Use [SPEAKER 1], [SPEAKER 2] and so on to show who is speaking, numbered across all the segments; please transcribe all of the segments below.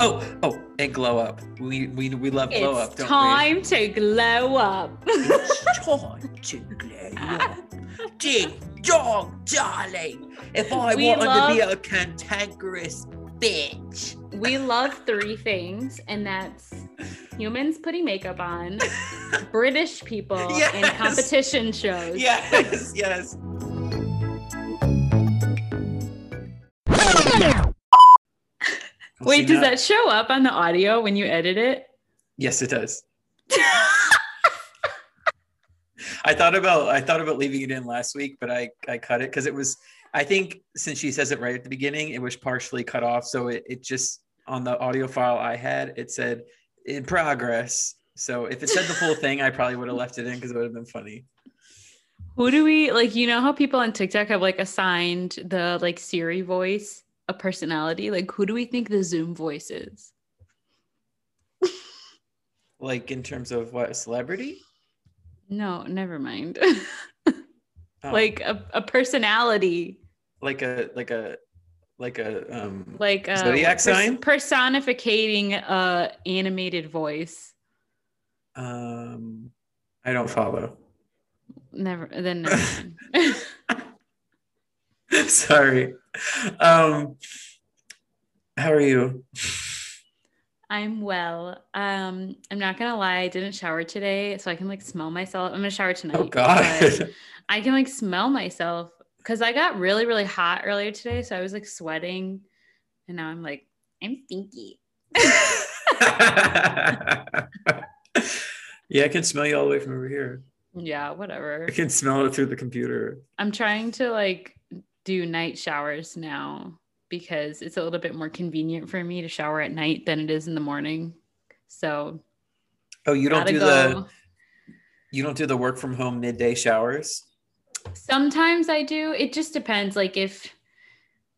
[SPEAKER 1] Oh, oh, and glow up. We we we love glow
[SPEAKER 2] it's
[SPEAKER 1] up, don't
[SPEAKER 2] time to glow up.
[SPEAKER 1] It's time to glow up. Ding dong, darling. If I
[SPEAKER 2] We
[SPEAKER 1] wanted to be a cantankerous bitch.
[SPEAKER 2] we love three things, and that's humans putting makeup on, British people, and competition shows.
[SPEAKER 1] Yes, yes.
[SPEAKER 2] Wait, does
[SPEAKER 1] now-
[SPEAKER 2] that show up on the audio when you edit it?
[SPEAKER 1] Yes, it does. I thought about I thought about leaving it in last week, but I I cut it because it was I think since she says it right at the beginning, it was partially cut off. So it, it just on the audio file I had, it said in progress. So if it said the full thing, I probably would have left it in because it would have been funny.
[SPEAKER 2] Who do we like? You know how people on TikTok have like assigned the like Siri voice a personality? Like, who do we think the Zoom voice is?
[SPEAKER 1] Like in terms of what a celebrity?
[SPEAKER 2] No, never mind.
[SPEAKER 1] Oh,
[SPEAKER 2] like a, a personality,
[SPEAKER 1] like a like a like a um
[SPEAKER 2] like a
[SPEAKER 1] Zodiac sign?
[SPEAKER 2] personificating a animated voice.
[SPEAKER 1] um I don't follow.
[SPEAKER 2] Never. Then never.
[SPEAKER 1] Sorry. Um, how are you?
[SPEAKER 2] I'm well. Um, I'm not gonna lie, I didn't shower today, so I can like smell myself. I'm gonna shower tonight.
[SPEAKER 1] Oh God.
[SPEAKER 2] I can like smell myself because I got really, really hot earlier today. So I was like sweating, and now I'm like, I'm stinky.
[SPEAKER 1] yeah, I can smell you all the way from over here.
[SPEAKER 2] yeah, whatever.
[SPEAKER 1] I can smell it through the computer.
[SPEAKER 2] I'm trying to like do night showers now because it's a little bit more convenient for me to shower at night than it is in the morning. So
[SPEAKER 1] Oh, you don't do
[SPEAKER 2] go.
[SPEAKER 1] the you don't do the work from home midday showers?
[SPEAKER 2] Sometimes I do. It just depends. Like if,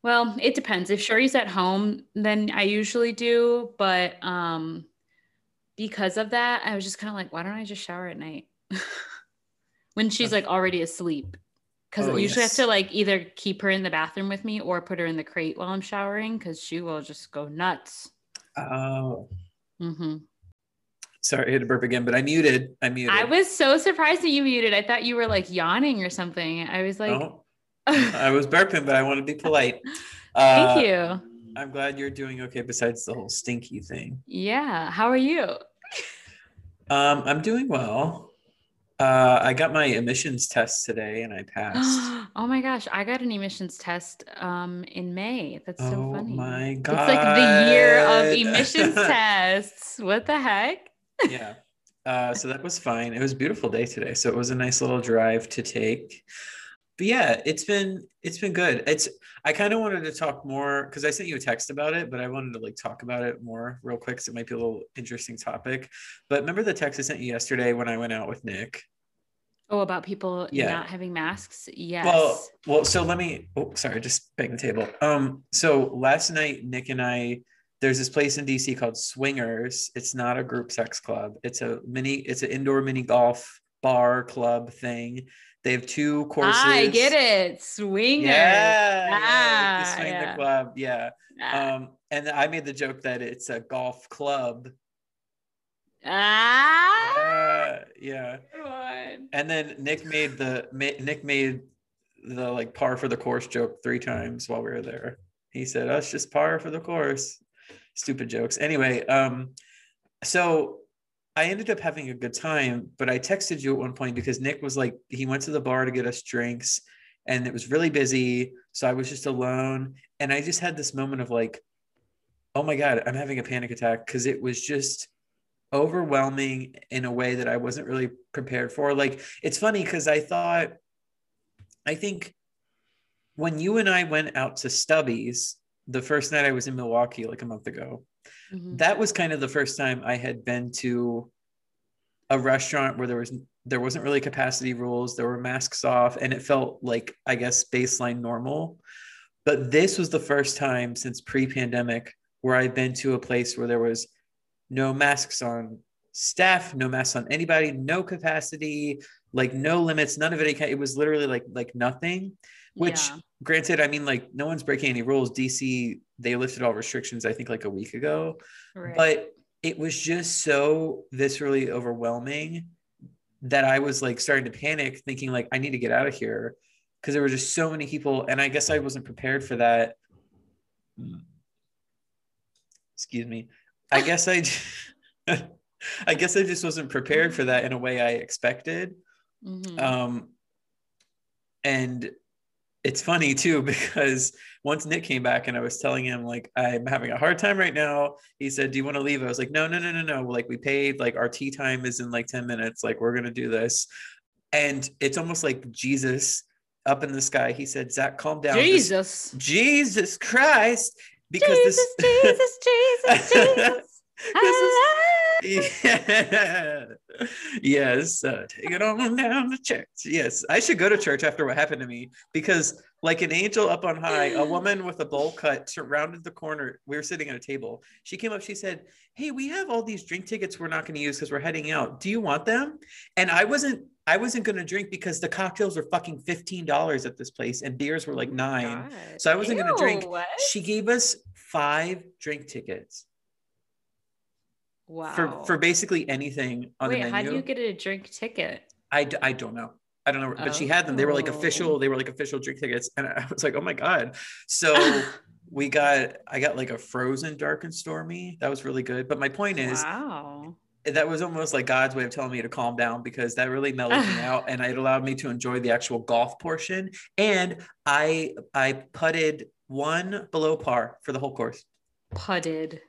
[SPEAKER 2] well, it depends. If Sherry's at home, then I usually do. But um, because of that, I was just kind of like, why don't I just shower at night when she's like already asleep? Because
[SPEAKER 1] Oh,
[SPEAKER 2] I usually
[SPEAKER 1] yes.
[SPEAKER 2] have to like either keep her in the bathroom with me or put her in the crate while I'm showering because she will just go nuts.
[SPEAKER 1] Oh,
[SPEAKER 2] hmm
[SPEAKER 1] sorry, I had to burp again, but I muted. I muted.
[SPEAKER 2] I was so surprised that you muted. I thought you were like yawning or something. I was like,
[SPEAKER 1] No, I was burping, but I want to be polite.
[SPEAKER 2] thank
[SPEAKER 1] Uh,
[SPEAKER 2] you.
[SPEAKER 1] I'm glad you're doing okay. Besides the whole stinky thing,
[SPEAKER 2] Yeah. How are you?
[SPEAKER 1] um, I'm doing well. Uh, I got my emissions test today, and I passed.
[SPEAKER 2] oh my gosh, I got an emissions test um in May. That's so
[SPEAKER 1] oh
[SPEAKER 2] funny.
[SPEAKER 1] Oh
[SPEAKER 2] my
[SPEAKER 1] god.
[SPEAKER 2] It's like the year of emissions tests. What the heck?
[SPEAKER 1] yeah. Uh, so that was fine. It was a beautiful day today, so it was a nice little drive to take. But yeah, it's been it's been good. It's I kind of wanted to talk more because I sent you a text about it, but I wanted to like talk about it more real quick because it might be a little interesting topic. But remember the text I sent you yesterday when I went out with Nick?
[SPEAKER 2] Oh, about people
[SPEAKER 1] Yeah.
[SPEAKER 2] not having masks? Yes.
[SPEAKER 1] Well, well, so let me. Oh, sorry, just bang the table. Um, so last night, Nick and I, there's this place in DC called Swingers. It's not a group sex club. It's a mini. It's an indoor mini golf bar club thing. They have two courses.
[SPEAKER 2] I get it. Swinger.
[SPEAKER 1] Yeah, yeah,
[SPEAKER 2] Ah,
[SPEAKER 1] the swing
[SPEAKER 2] yeah.
[SPEAKER 1] the club. Yeah.
[SPEAKER 2] Ah.
[SPEAKER 1] Um, and I made the joke that it's a golf club.
[SPEAKER 2] Ah.
[SPEAKER 1] Uh, yeah. And then Nick made the Nick made the like par for the course joke three times while we were there. He said, "Oh, it's just par for the course." Stupid jokes. Anyway, um, so I ended up having a good time, but I texted you at one point because Nick was like, he went to the bar to get us drinks, and it was really busy, so I was just alone, and I just had this moment of like, "Oh my god, I'm having a panic attack," because it was just overwhelming in a way that I wasn't really prepared for. Like it's funny because I thought, I think when you and I went out to Stubby's the first night I was in Milwaukee, like a month ago,
[SPEAKER 2] Mhm.
[SPEAKER 1] that was kind of the first time I had been to a restaurant where there was there wasn't really capacity rules, there were masks off, and it felt like I guess baseline normal. But this was the first time since pre-pandemic where I've been to a place where there was no masks on staff, no masks on anybody, no capacity, like no limits, none of it. It was literally like like nothing. Which,
[SPEAKER 2] Yeah.
[SPEAKER 1] granted, I mean, like no one's breaking any rules. DC they lifted all restrictions. I think like a week ago,
[SPEAKER 2] Right.
[SPEAKER 1] but it was just so viscerally overwhelming that I was like starting to panic, thinking like I need to get out of here because there were just so many people, and I guess I wasn't prepared for that. Excuse me. I guess I, I guess I just wasn't prepared for that in a way I expected.
[SPEAKER 2] Mhm.
[SPEAKER 1] Um, and it's funny too because once Nick came back and I was telling him like I'm having a hard time right now, he said, "Do you want to leave?" I was like, "No, no, no, no, no. Like we paid. Like our tee time is in like ten minutes. Like we're gonna do this." And it's almost like Jesus up in the sky. He said, "Zach, calm down." This-
[SPEAKER 2] Jesus.
[SPEAKER 1] Jesus Christ, because
[SPEAKER 2] Jesus,
[SPEAKER 1] this
[SPEAKER 2] Jesus, Jesus, Jesus.
[SPEAKER 1] This is-. Yeah. yes. Uh, take it on down to church. Yes. I should go to church after what happened to me because, like an angel up on high, a woman with a bowl cut surrounded the corner. We were sitting at a table. She came up. She said, Hey, we have all these drink tickets we're not going to use because we're heading out. Do you want them? And I wasn't. I wasn't going to drink because the cocktails were fucking $15 at this place and beers were like nine.
[SPEAKER 2] God.
[SPEAKER 1] So I wasn't gonna drink.
[SPEAKER 2] What?
[SPEAKER 1] She gave us five drink tickets
[SPEAKER 2] Wow.
[SPEAKER 1] for for basically anything on.
[SPEAKER 2] Wait,
[SPEAKER 1] the
[SPEAKER 2] how do you get a drink ticket?
[SPEAKER 1] I, d- I don't know. I don't know, but she had them. They were like
[SPEAKER 2] Oh.
[SPEAKER 1] official. They were like official drink tickets, and I was like, oh my god. So we got I got like a frozen dark and stormy. That was really good. But my point is
[SPEAKER 2] wow.
[SPEAKER 1] that was almost like God's way of telling me to calm down because that really mellowed me out and it allowed me to enjoy the actual golf portion. And I I putted one below par for the whole course.
[SPEAKER 2] Putted.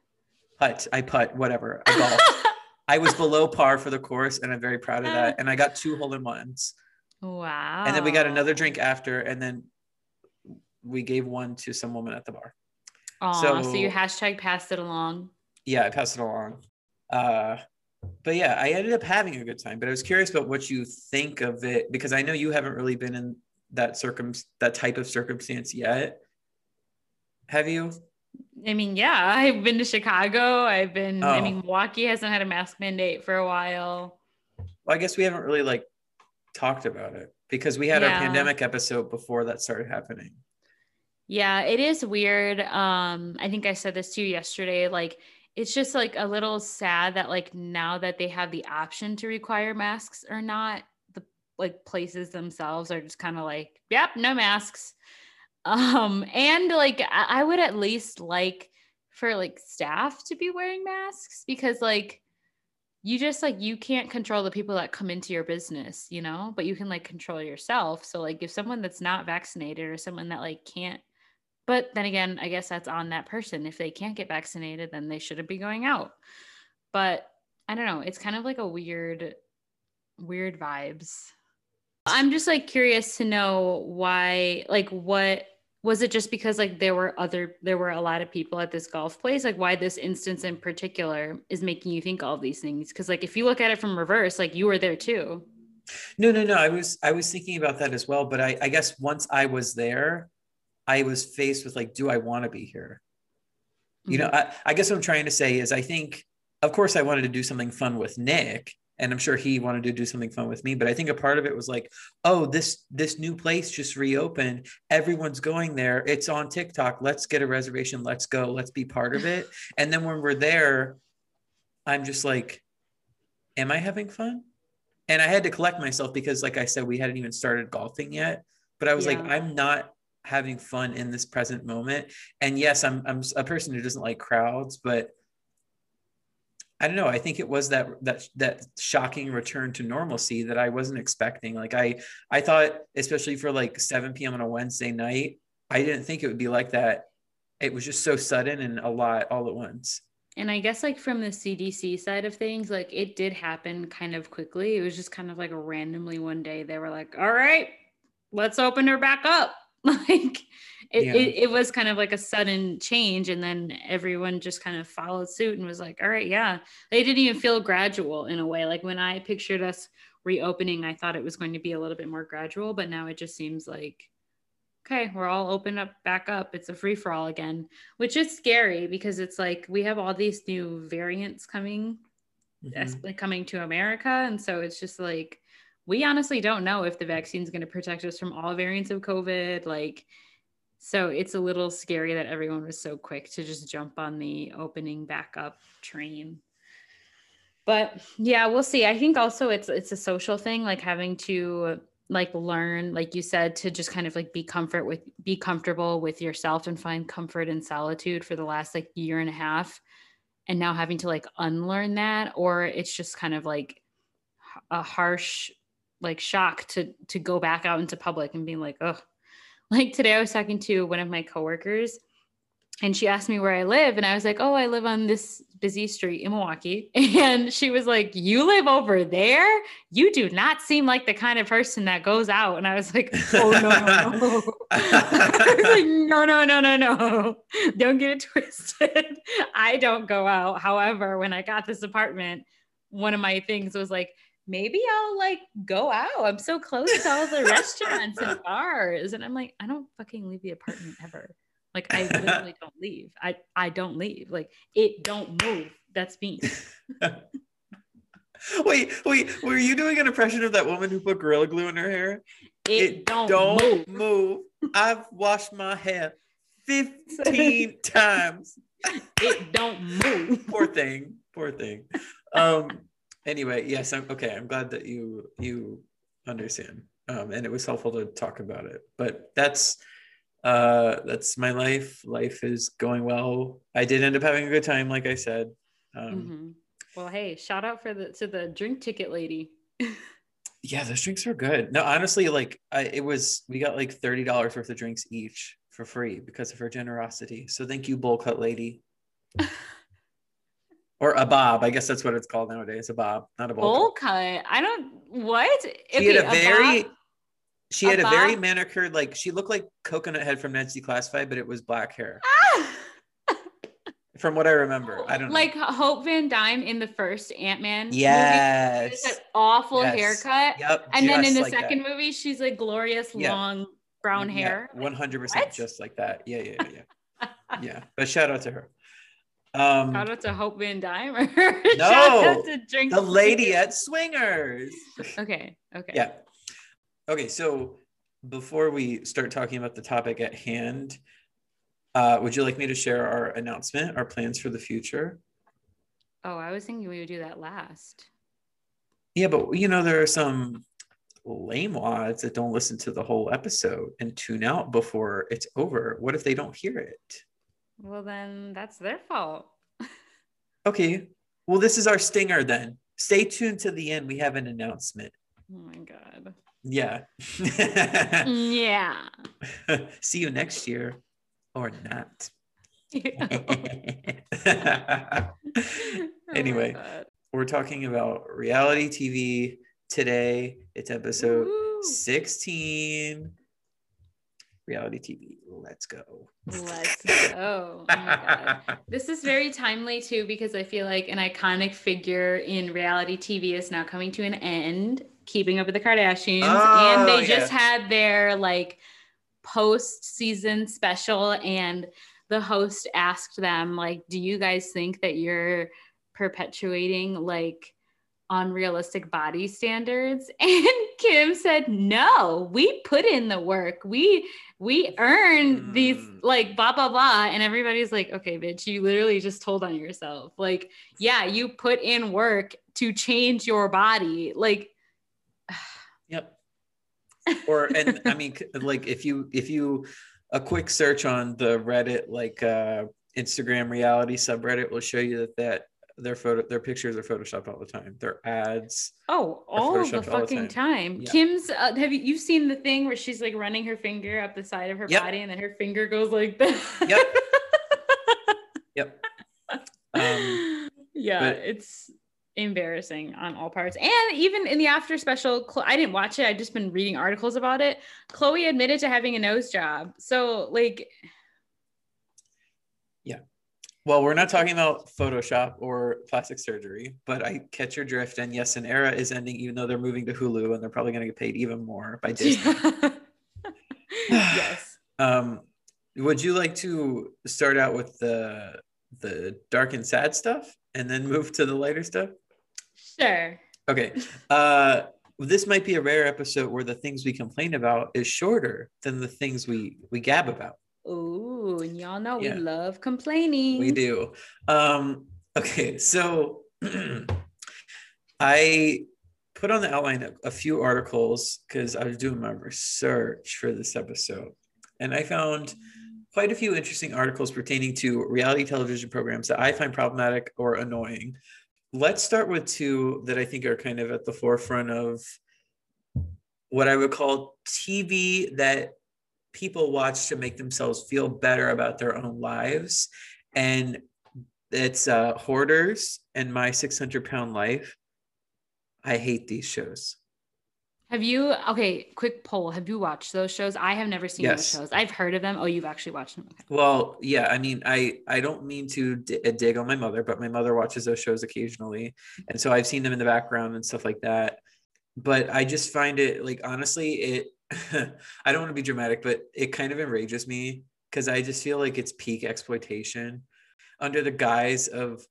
[SPEAKER 1] Putt, I putt, whatever. I golfed. I was below par for the course, and I'm very proud of that. And I got two hole in ones.
[SPEAKER 2] wow.
[SPEAKER 1] And then we got another drink after, and then we gave one to some woman at the bar.
[SPEAKER 2] Aw, so,
[SPEAKER 1] so-
[SPEAKER 2] you hashtag passed it along.
[SPEAKER 1] Yeah, I passed it along. Uh, but yeah, I ended up having a good time. But I was curious about what you think of it because I know you haven't really been in that circum that type of circumstance yet. Have you?
[SPEAKER 2] I mean, yeah, I've been to Chicago. I've been, I
[SPEAKER 1] Oh.
[SPEAKER 2] mean, Milwaukee hasn't had a mask mandate for a while.
[SPEAKER 1] Well, I guess we haven't really like talked about it because we had
[SPEAKER 2] Yeah.
[SPEAKER 1] our pandemic episode before that started happening.
[SPEAKER 2] Yeah, it is weird. Um, I think I said this to you yesterday. Like, it's just like a little sad that like now that they have the option to require masks or not, the like places themselves are just kind of like, yep, no masks. Um, and like I, I would at least like for like staff to be wearing masks because like you just like you can't control the people that come into your business, you know, but you can like control yourself. So like if someone that's not vaccinated or someone that like can't but then again, I guess that's on that person. If they can't get vaccinated, then they shouldn't be going out. But I don't know. It's kind of like a weird, weird vibes. I'm just like curious to know why, like, what was it just because like there were other, there were a lot of people at this golf place? Like, why this instance in particular is making you think all these things? Because, like, if you look at it from reverse, like, you were there too.
[SPEAKER 1] No, no, no. I was I was thinking about that as well. But I, I guess once I was there, I was faced with like, do I want to be here? You know, mm-hmm. I, I guess what I'm trying to say is I think, of course, I wanted to do something fun with Nick, and I'm sure he wanted to do something fun with me. But I think a part of it was like, oh, this this new place just reopened. Everyone's going there. It's on TikTok. Let's get a reservation. Let's go. Let's be part of it. And then when we're there, I'm just like, am I having fun? And I had to collect myself because, like I said, we hadn't even started golfing yet. But I was like, I'm not having fun in this present moment. And yes, I'm I'm a person who doesn't like crowds, but I don't know. I think it was that that that shocking return to normalcy that I wasn't expecting. Like I I thought, especially for like 7 p.m. on a Wednesday night, I didn't think it would be like that. It was just so sudden and a lot all at once.
[SPEAKER 2] And I guess like from the CDC side of things, like it did happen kind of quickly. It was just kind of like randomly one day they were like, "All right, let's open her back up." Like it,
[SPEAKER 1] Yeah.
[SPEAKER 2] it, it was kind of like a sudden change, and then everyone just kind of followed suit and was like, "All right, yeah." They didn't even feel gradual in a way. Like when I pictured us reopening, I thought it was going to be a little bit more gradual, but now it just seems like okay, we're all open up back up. It's a free for all again, which is scary because it's like we have all these new variants coming
[SPEAKER 1] Mhm.
[SPEAKER 2] like coming to America, and so it's just like we honestly don't know if the vaccine is going to protect us from all variants of COVID. Like, so it's a little scary that everyone was so quick to just jump on the opening back up train. But yeah, we'll see. I think also it's it's a social thing, like having to like learn, like you said, to just kind of like be comfort with be comfortable with yourself and find comfort in solitude for the last like year and a half. And now having to like unlearn that, or it's just kind of like a harsh like shock to to go back out into public and being like, oh, like today I was talking to one of my coworkers and she asked me where I live. And I was like, oh, I live on this busy street in Milwaukee. And she was like, you live over there? You do not seem like the kind of person that goes out. And I was like, oh, no, no, no. I was like, no, no, no, no, no. Don't get it twisted. I don't go out. However, when I got this apartment, one of my things was like, maybe I'll like go out. I'm so close to all the restaurants and bars. And I'm like, I don't fucking leave the apartment ever. Like I literally don't leave. I I don't leave. Like it don't move. That's me.
[SPEAKER 1] wait, wait. Were you doing an impression of that woman who put gorilla glue in her hair?
[SPEAKER 2] It, it don't, don't move.
[SPEAKER 1] move. I've washed my hair 15 times.
[SPEAKER 2] It don't move.
[SPEAKER 1] Poor thing. Poor thing. Um anyway, yes, I'm okay. I'm glad that you you understand. Um, and it was helpful to talk about it. But that's uh that's my life life is going well i did end up having a good time like i said um
[SPEAKER 2] mm-hmm. well hey shout out for the to the drink ticket lady
[SPEAKER 1] yeah those drinks are good no honestly like I, it was we got like $30 worth of drinks each for free because of her generosity so thank you bowl cut lady or a bob i guess that's what it's called nowadays a bob not a bowl,
[SPEAKER 2] bowl cut. i don't what
[SPEAKER 1] she had a, very? She had a, very manicured, like she looked like Coconut Head from Ned's Declassified, but it was black hair. Ah! from what I remember, I don't
[SPEAKER 2] like know. Hope Van Dyne in the first Ant Man.
[SPEAKER 1] Yes,
[SPEAKER 2] that awful yes. haircut.
[SPEAKER 1] Yep,
[SPEAKER 2] and then in the like second that. movie, she's like glorious long brown hair.
[SPEAKER 1] One hundred percent, just like that. Yeah, yeah, yeah, yeah. But shout out to her.
[SPEAKER 2] Um, shout out to Hope Van Dyne.
[SPEAKER 1] no, the lady at Swingers.
[SPEAKER 2] Okay. Okay.
[SPEAKER 1] Yeah. Okay, so before we start talking about the topic at hand, uh, would you like me to share our announcement, our plans for the future?
[SPEAKER 2] Oh, I was thinking we would do that last.
[SPEAKER 1] Yeah, but you know, there are some lame wads that don't listen to the whole episode and tune out before it's over. What if they don't hear it?
[SPEAKER 2] Well, then that's their fault.
[SPEAKER 1] okay. Well, this is our stinger then. Stay tuned to the end. We have an announcement.
[SPEAKER 2] Oh my God.
[SPEAKER 1] Yeah.
[SPEAKER 2] yeah.
[SPEAKER 1] See you next year or not. anyway, oh we're talking about reality TV today. It's episode Woo. 16. Reality TV. Let's go.
[SPEAKER 2] Let's go. Oh this is very timely too because I feel like an iconic figure in reality TV is now coming to an end. Keeping Up with the Kardashians, oh, and they oh, just had their like post season special, and the host asked them like, "Do you guys think that you're perpetuating like?" unrealistic body standards and kim said no we put in the work we we earn mm. these like blah blah blah and everybody's like okay bitch you literally just told on yourself like yeah you put in work to change your body like
[SPEAKER 1] Yep. Or and I mean like if you if you a quick search on the Reddit like uh Instagram reality subreddit will show you that that their photo their pictures are photoshopped all the time. Their ads.
[SPEAKER 2] Oh, all the fucking all the time. time. Yeah. Kim's uh, have you you've seen the thing where she's like running her finger up the side of her yep. body and then her finger goes like that.
[SPEAKER 1] Yep. yep. Um,
[SPEAKER 2] yeah, but, it's embarrassing on all parts. And even in the after special, I didn't watch it. I've just been reading articles about it. Khloé admitted to having a nose job. So, like.
[SPEAKER 1] Well, we're not talking about Photoshop or plastic surgery, but I catch your drift. And yes, an era is ending, even though they're moving to Hulu and they're probably going to get paid even more by Disney.
[SPEAKER 2] yes.
[SPEAKER 1] Um, would you like to start out with the the dark and sad stuff and then move to the lighter stuff?
[SPEAKER 2] Sure.
[SPEAKER 1] Okay. Uh, this might be a rare episode where the things we complain about is shorter than the things we we gab about.
[SPEAKER 2] Ooh, and y'all know
[SPEAKER 1] Yeah.
[SPEAKER 2] we love complaining.
[SPEAKER 1] We do. Um, okay, so I put on the outline a, a few articles because I was doing my research for this episode, and I found quite a few interesting articles pertaining to reality television programs that I find problematic or annoying. Let's start with two that I think are kind of at the forefront of what I would call TV that people watch to make themselves feel better about their own lives. And it's uh, Hoarders and My 600 Pound Life. I hate these shows.
[SPEAKER 2] Have you okay, quick poll. Have you watched those shows? I have never seen
[SPEAKER 1] Yes.
[SPEAKER 2] those shows. I've heard of them. Oh, you've actually watched them. Okay.
[SPEAKER 1] Well, yeah, I mean, I I don't mean to d- uh, dig on my mother, but my mother watches those shows occasionally, and so I've seen them in the background and stuff like that. But I just find it like honestly, it. I don't want to be dramatic, but it kind of enrages me because I just feel like it's peak exploitation under the guise of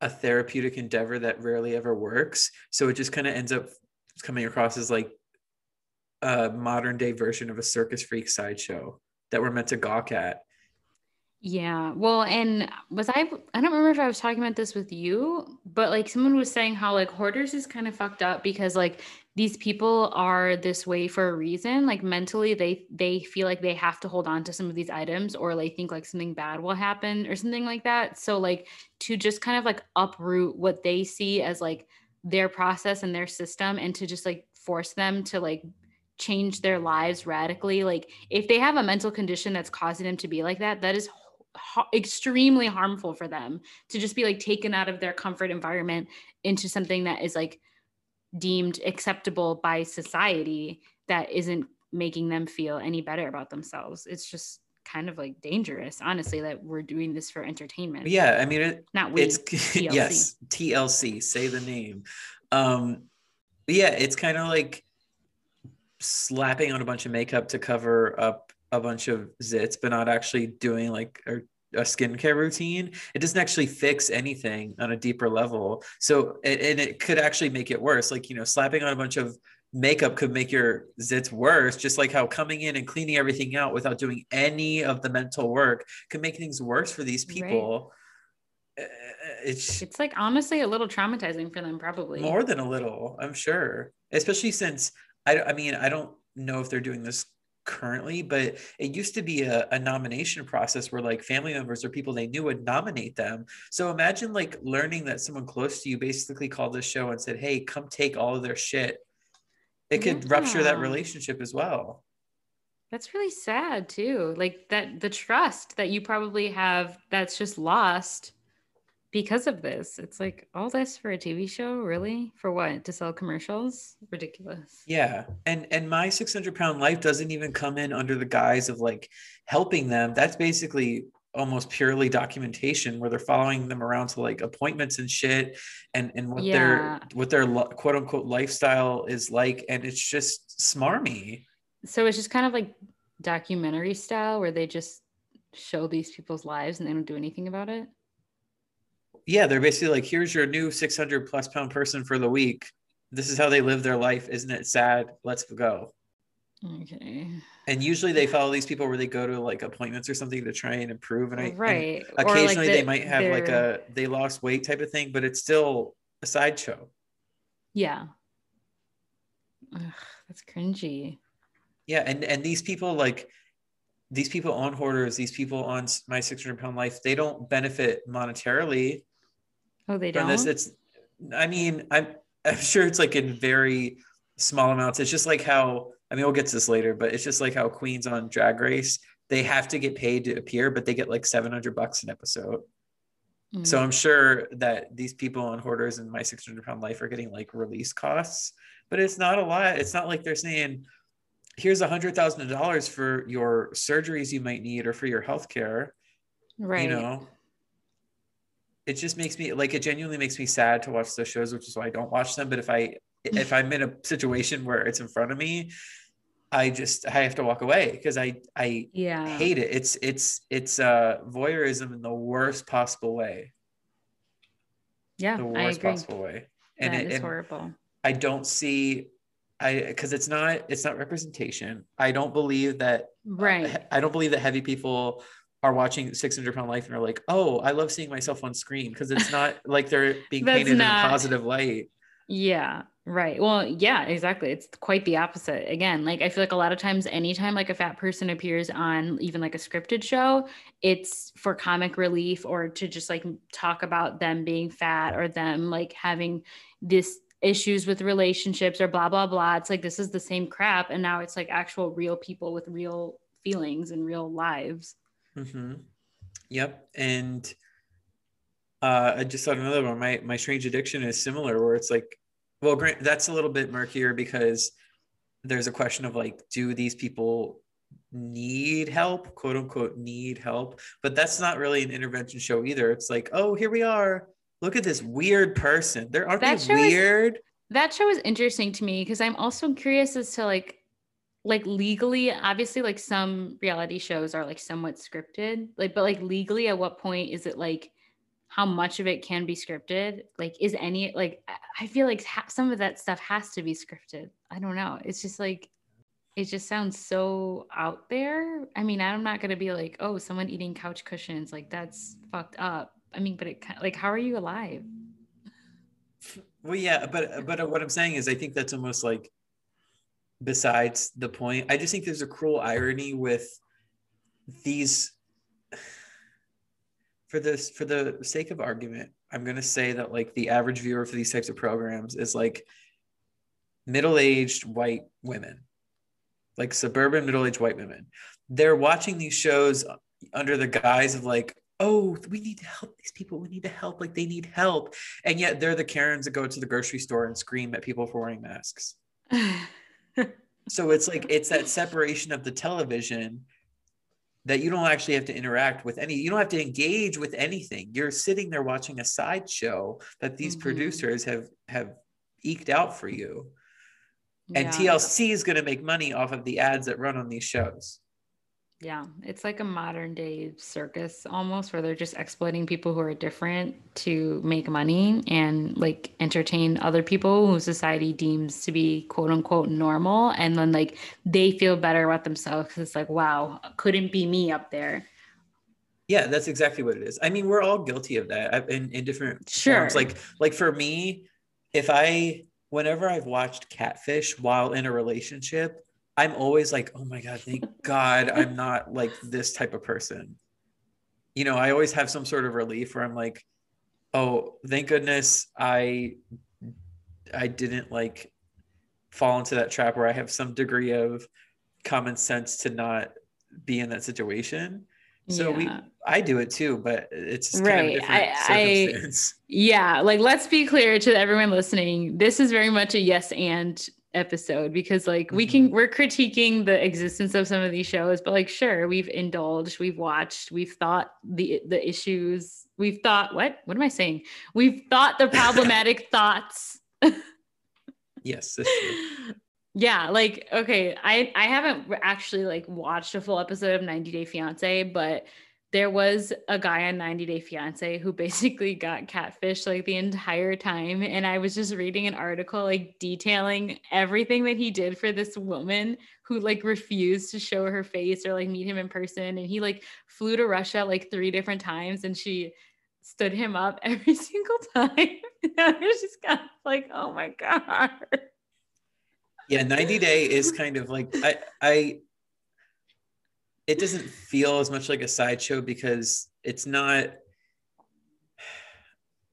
[SPEAKER 1] a therapeutic endeavor that rarely ever works. So it just kind of ends up coming across as like a modern day version of a circus freak sideshow that we're meant to gawk at.
[SPEAKER 2] Yeah. Well, and was I I don't remember if I was talking about this with you, but like someone was saying how like hoarders is kind of fucked up because like these people are this way for a reason. Like mentally they they feel like they have to hold on to some of these items or like think like something bad will happen or something like that. So like to just kind of like uproot what they see as like their process and their system and to just like force them to like change their lives radically like if they have a mental condition that's causing them to be like that that is ha- extremely harmful for them to just be like taken out of their comfort environment into something that is like deemed acceptable by society that isn't making them feel any better about themselves it's just kind of like dangerous honestly that we're doing this for entertainment
[SPEAKER 1] Yeah, I mean it,
[SPEAKER 2] not we
[SPEAKER 1] it's
[SPEAKER 2] TLC.
[SPEAKER 1] yes TLC. Say the name. Um, yeah, it's kind of like slapping on a bunch of makeup to cover up a bunch of zits, but not actually doing like a, a skincare routine. It doesn't actually fix anything on a deeper level. So and, and it could actually make it worse. Like you know, slapping on a bunch of makeup could make your zits worse just like how coming in and cleaning everything out without doing any of the mental work could make things worse for these people Uh, it's
[SPEAKER 2] it's like honestly a little traumatizing for them probably
[SPEAKER 1] more than a little i'm sure especially since i, I mean i don't know if they're doing this currently but it used to be a, a nomination process where like family members or people they knew would nominate them. So imagine like learning that someone close to you basically called this show and said hey come take all of their shit. It could rupture that relationship as well.
[SPEAKER 2] That's really sad too. Like that the trust that you probably have that's just lost because of this. It's like all this for a TV show, really? For what? To sell commercials? Ridiculous.
[SPEAKER 1] Yeah. And and my 600 pound life doesn't even come in under the guise of like helping them. That's basically almost purely documentation where they're following them around to like appointments and shit and and what
[SPEAKER 2] Yeah.
[SPEAKER 1] their what their quote unquote lifestyle is like and it's just smarmy.
[SPEAKER 2] So it's just kind of like documentary style where they just show these people's lives and they don't do anything about it.
[SPEAKER 1] Yeah, they're basically like here's your new 600 plus pound person for the week. This is how they live their life. Isn't it sad? Let's go.
[SPEAKER 2] Okay.
[SPEAKER 1] And usually they follow these people where they go to like appointments or something to try and improve. And I and
[SPEAKER 2] right. Like,
[SPEAKER 1] occasionally they might have like a they lost weight type of thing but it's still a sideshow
[SPEAKER 2] Yeah. Ugh, that's cringy.
[SPEAKER 1] yeah and and these people like these people on hoarders these people on my 600 pound life they don't benefit monetarily
[SPEAKER 2] Oh, they don't.
[SPEAKER 1] this it's i mean i'm i'm sure it's like in very small amounts it's just like how i mean we'll get to this later but it's just like how queens on drag race they have to get paid to appear but they get like 700 bucks an episode
[SPEAKER 2] Mm.
[SPEAKER 1] So I'm sure that these people on hoarders and my 600 pound life are getting like release costs, but it's not a lot. It's not like they're saying, here's a hundred thousand dollars for your surgeries you might need or for your health care.
[SPEAKER 2] right.
[SPEAKER 1] You know, it just makes me like it genuinely makes me sad to watch those shows, which is why I don't watch them. But if I if I'm in a situation where it's in front of me, I just I have to walk away because I I
[SPEAKER 2] yeah.
[SPEAKER 1] hate it. It's it's it's uh voyeurism in the worst possible way.
[SPEAKER 2] yeah.
[SPEAKER 1] The worst possible way. And
[SPEAKER 2] That
[SPEAKER 1] it,
[SPEAKER 2] is
[SPEAKER 1] and
[SPEAKER 2] horrible.
[SPEAKER 1] I don't see I because it's not it's not representation. I don't believe that
[SPEAKER 2] right.
[SPEAKER 1] I don't believe that heavy people are watching 600 pound life and are like, oh, I love seeing myself on screen because it's not like they're being painted
[SPEAKER 2] not-
[SPEAKER 1] in a positive light.
[SPEAKER 2] Yeah, right. Well, yeah, exactly. It's quite the opposite. Again, like I feel like a lot of times, anytime like a fat person appears on even like a scripted show, it's for comic relief or to just like talk about them being fat or them like having this issues with relationships or blah blah blah. It's like this is the same crap, and now it's like actual real people with real feelings and real lives.
[SPEAKER 1] Hmm Yep. And uh, I just thought another one. My my strange addiction is similar, where it's like, well, grant that's a little bit murkier because there's a question of like, do these people need help, quote unquote, need help? But that's not really an intervention show either. It's like, oh, here we are. Look at this weird person. There aren't
[SPEAKER 2] That
[SPEAKER 1] they
[SPEAKER 2] show is-
[SPEAKER 1] weird?
[SPEAKER 2] that show is interesting to me because I'm also curious as to like like legally obviously like some reality shows are like somewhat scripted like but like legally at what point is it like how much of it can be scripted? Like is any like I- feel like ha- some of that stuff has to be scripted. I don't know. It's just like it just sounds so out there. I mean I'm not going to be like oh someone eating couch cushions like that's fucked up. I mean but it like how are you alive?
[SPEAKER 1] Well, yeah, but but what I'm saying is, I think that's almost like besides the point. I just think there's a cruel irony with these. For this, for the sake of argument, I'm gonna say that like the average viewer for these types of programs is like middle-aged white women, like suburban middle-aged white women. They're watching these shows under the guise of like, oh, we need to help these people. We need to help. Like they need help and yet they're the karens that go to the grocery store and scream at people for wearing masks so it's like it's that separation of the television that you don't actually have to interact with any you don't have to engage with anything you're sitting there watching a sideshow that these
[SPEAKER 2] Mhm.
[SPEAKER 1] producers have have eked out for you and
[SPEAKER 2] Yeah.
[SPEAKER 1] tlc is going to make money off of the ads that run on these shows
[SPEAKER 2] Yeah, it's like a modern day circus almost where they're just exploiting people who are different to make money and like entertain other people who society deems to be quote unquote normal. And then like they feel better about themselves because it's like, wow, couldn't be me up there.
[SPEAKER 1] Yeah, that's exactly what it is. I mean, we're all guilty of that uh, in, in different
[SPEAKER 2] Sure.
[SPEAKER 1] forms. Like, like for me, if I, whenever I've watched Catfish while in a relationship, I'm always like, oh my God, thank God I'm not like this type of person. You know, I always have some sort of relief where I'm like, oh, thank goodness I, I didn't like fall into that trap where I have some degree of common sense to not be in that situation. So we, I do it too, but it's just kind
[SPEAKER 2] Right.
[SPEAKER 1] of different
[SPEAKER 2] I- I- Yeah, like let's be clear to everyone listening. This is very much a yes and episode because like we can mm-hmm. we're critiquing the existence of some of these shows, but like sure, we've indulged, we've watched, we've thought the the issues, we've thought what? What am I saying? We've thought the problematic thoughts.
[SPEAKER 1] yes.
[SPEAKER 2] Yeah, like okay, I I haven't actually like watched a full episode of 90 Day Fiance, but there was a guy on 90 Day Fiance who basically got catfished like the entire time and I was just reading an article like detailing everything that he did for this woman who like refused to show her face or like meet him in person and he like flew to Russia like three different times and she stood him up every single time. I was just kind of like, "Oh my god."
[SPEAKER 1] Yeah, 90 Day is kind of like I I it doesn't feel as much like a sideshow because it's not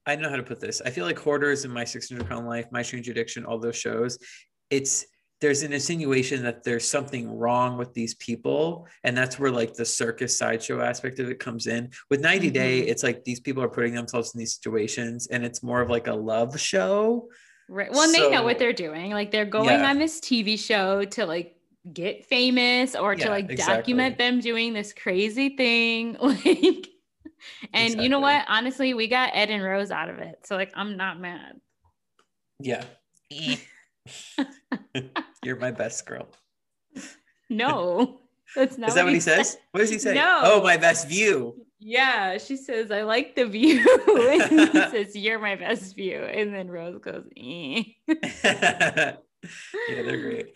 [SPEAKER 1] I don't know how to put this. I feel like Hoarders and My 600 Pound Life, My Strange Addiction, all those shows, it's there's an insinuation that there's something wrong with these people. And that's where like the circus sideshow aspect of it comes in. With 90 Day,
[SPEAKER 2] Mhm.
[SPEAKER 1] it's like these people are putting themselves in these situations and it's more of like a love show.
[SPEAKER 2] Right. Well, and they know what they're doing. Like they're going
[SPEAKER 1] Yeah.
[SPEAKER 2] on this TV show to like get famous or to like
[SPEAKER 1] exactly.
[SPEAKER 2] document them doing this crazy thing. Like, and you know what? Honestly, we got Ed and Rose out of it. So like I'm not mad.
[SPEAKER 1] Yeah. You're my best girl.
[SPEAKER 2] No. That's not
[SPEAKER 1] Is that what he
[SPEAKER 2] said.
[SPEAKER 1] says? What does he say?
[SPEAKER 2] No.
[SPEAKER 1] Oh, my best view.
[SPEAKER 2] Yeah, she says, I like the view. and he says, You're my best view. And then Rose goes, eh.
[SPEAKER 1] yeah, they're great.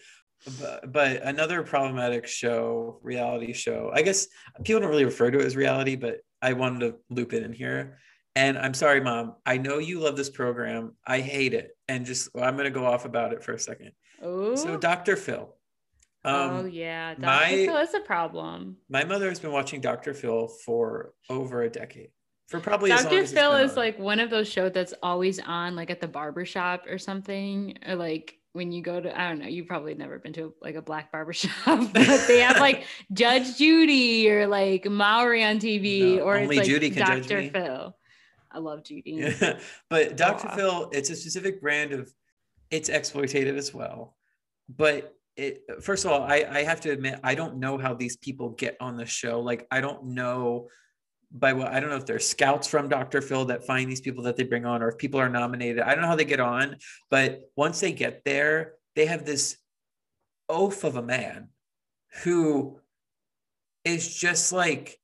[SPEAKER 1] But, but another problematic show, reality show. I guess people don't really refer to it as reality, but I wanted to loop it in here. And I'm sorry, mom. I know you love this program. I hate it. And just well, I'm going to go off about it for a second.
[SPEAKER 2] Ooh.
[SPEAKER 1] So, Dr. Phil.
[SPEAKER 2] oh
[SPEAKER 1] Um,
[SPEAKER 2] yeah, Dr.
[SPEAKER 1] my-
[SPEAKER 2] Phil is a problem.
[SPEAKER 1] my mother has been watching Dr. Phil for over a decade. For probably
[SPEAKER 2] Dr. Phil is
[SPEAKER 1] on.
[SPEAKER 2] like one of those shows that's always on, like at the barber shop or something, or like when you go to I don't know, you've probably never been to like a black barber shop, but they have like Judge Judy or like Maury on TV,
[SPEAKER 1] No,
[SPEAKER 2] or
[SPEAKER 1] only
[SPEAKER 2] it's like
[SPEAKER 1] Judy can judge
[SPEAKER 2] Dr. Phil. I love Judy.
[SPEAKER 1] Yeah. but Dr. Phil, it's a specific brand of it's exploitative as well. But it first of all, I, I have to admit, I don't know how these people get on the show. Like I don't know by what I don't know if they're scouts from Dr. Phil that find these people that they bring on, or if people are nominated. I don't know how they get on, but once they get there, they have this oaf of a man who is just like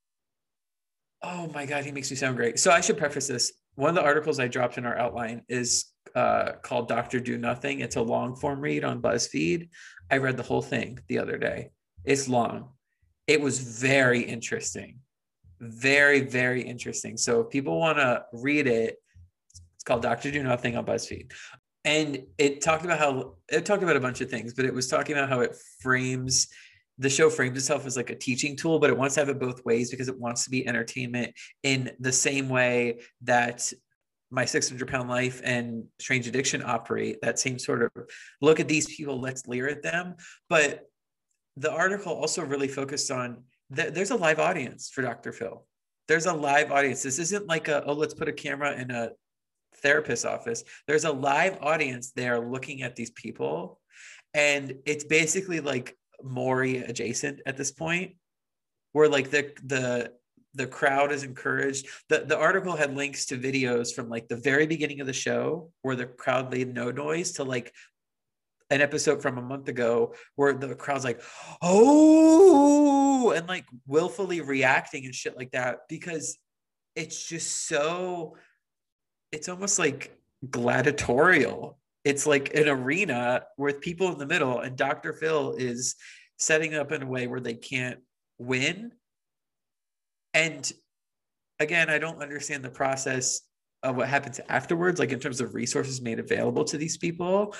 [SPEAKER 1] Oh my God, he makes me sound great. So I should preface this. One of the articles I dropped in our outline is uh, called Doctor Do Nothing. It's a long form read on BuzzFeed. I read the whole thing the other day. It's long. It was very interesting. Very, very interesting. So if people want to read it, it's called Doctor Do Nothing on BuzzFeed. And it talked about how it talked about a bunch of things, but it was talking about how it frames the show frames itself as like a teaching tool, but it wants to have it both ways because it wants to be entertainment in the same way that my 600 pound life and strange addiction operate that same sort of look at these people let's leer at them but the article also really focused on th- there's a live audience for dr phil. There's a live audience. This isn't like a oh let's put a camera in a therapist's office. There's a live audience there looking at these people and it's basically like Maury adjacent at this point, where like the the the crowd is encouraged. The the article had links to videos from like the very beginning of the show where the crowd made no noise to like an episode from a month ago where the crowd's like, oh, and like willfully reacting and shit like that because it's just so it's almost like gladiatorial. It's like an arena with people in the middle and dr phil is setting up in a way where they can't win. And again i don't understand the process of what happens afterwards like in terms of resources made available to these people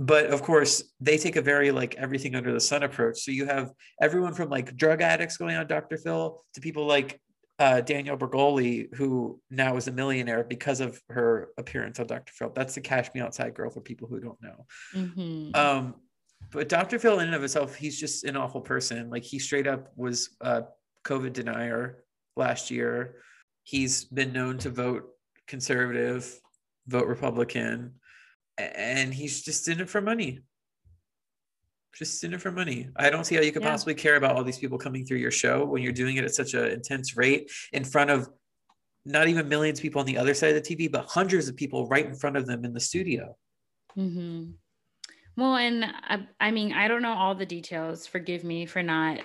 [SPEAKER 1] but of course they take a very like everything under the sun approach so you have everyone from like drug addicts going on dr phil to people like uh, Danielle Bregoli, who now is a millionaire because of her appearance on Dr. Phil. That's the Cash Me Outside girl for people who don't know.
[SPEAKER 2] Mhm.
[SPEAKER 1] Um, but Dr. Phil, in and of itself, he's just an awful person. Like he straight up was a COVID denier last year. He's been known to vote conservative, vote Republican, and he's just in it for money. Just in it for money. I don't see how you could
[SPEAKER 2] Yeah.
[SPEAKER 1] possibly care about all these people coming through your show when you're doing it at such an intense rate in front of not even millions of people on the other side of the TV, but hundreds of people right in front of them in the studio.
[SPEAKER 2] Mm-hmm. Well, and I, I mean, I don't know all the details. Forgive me for not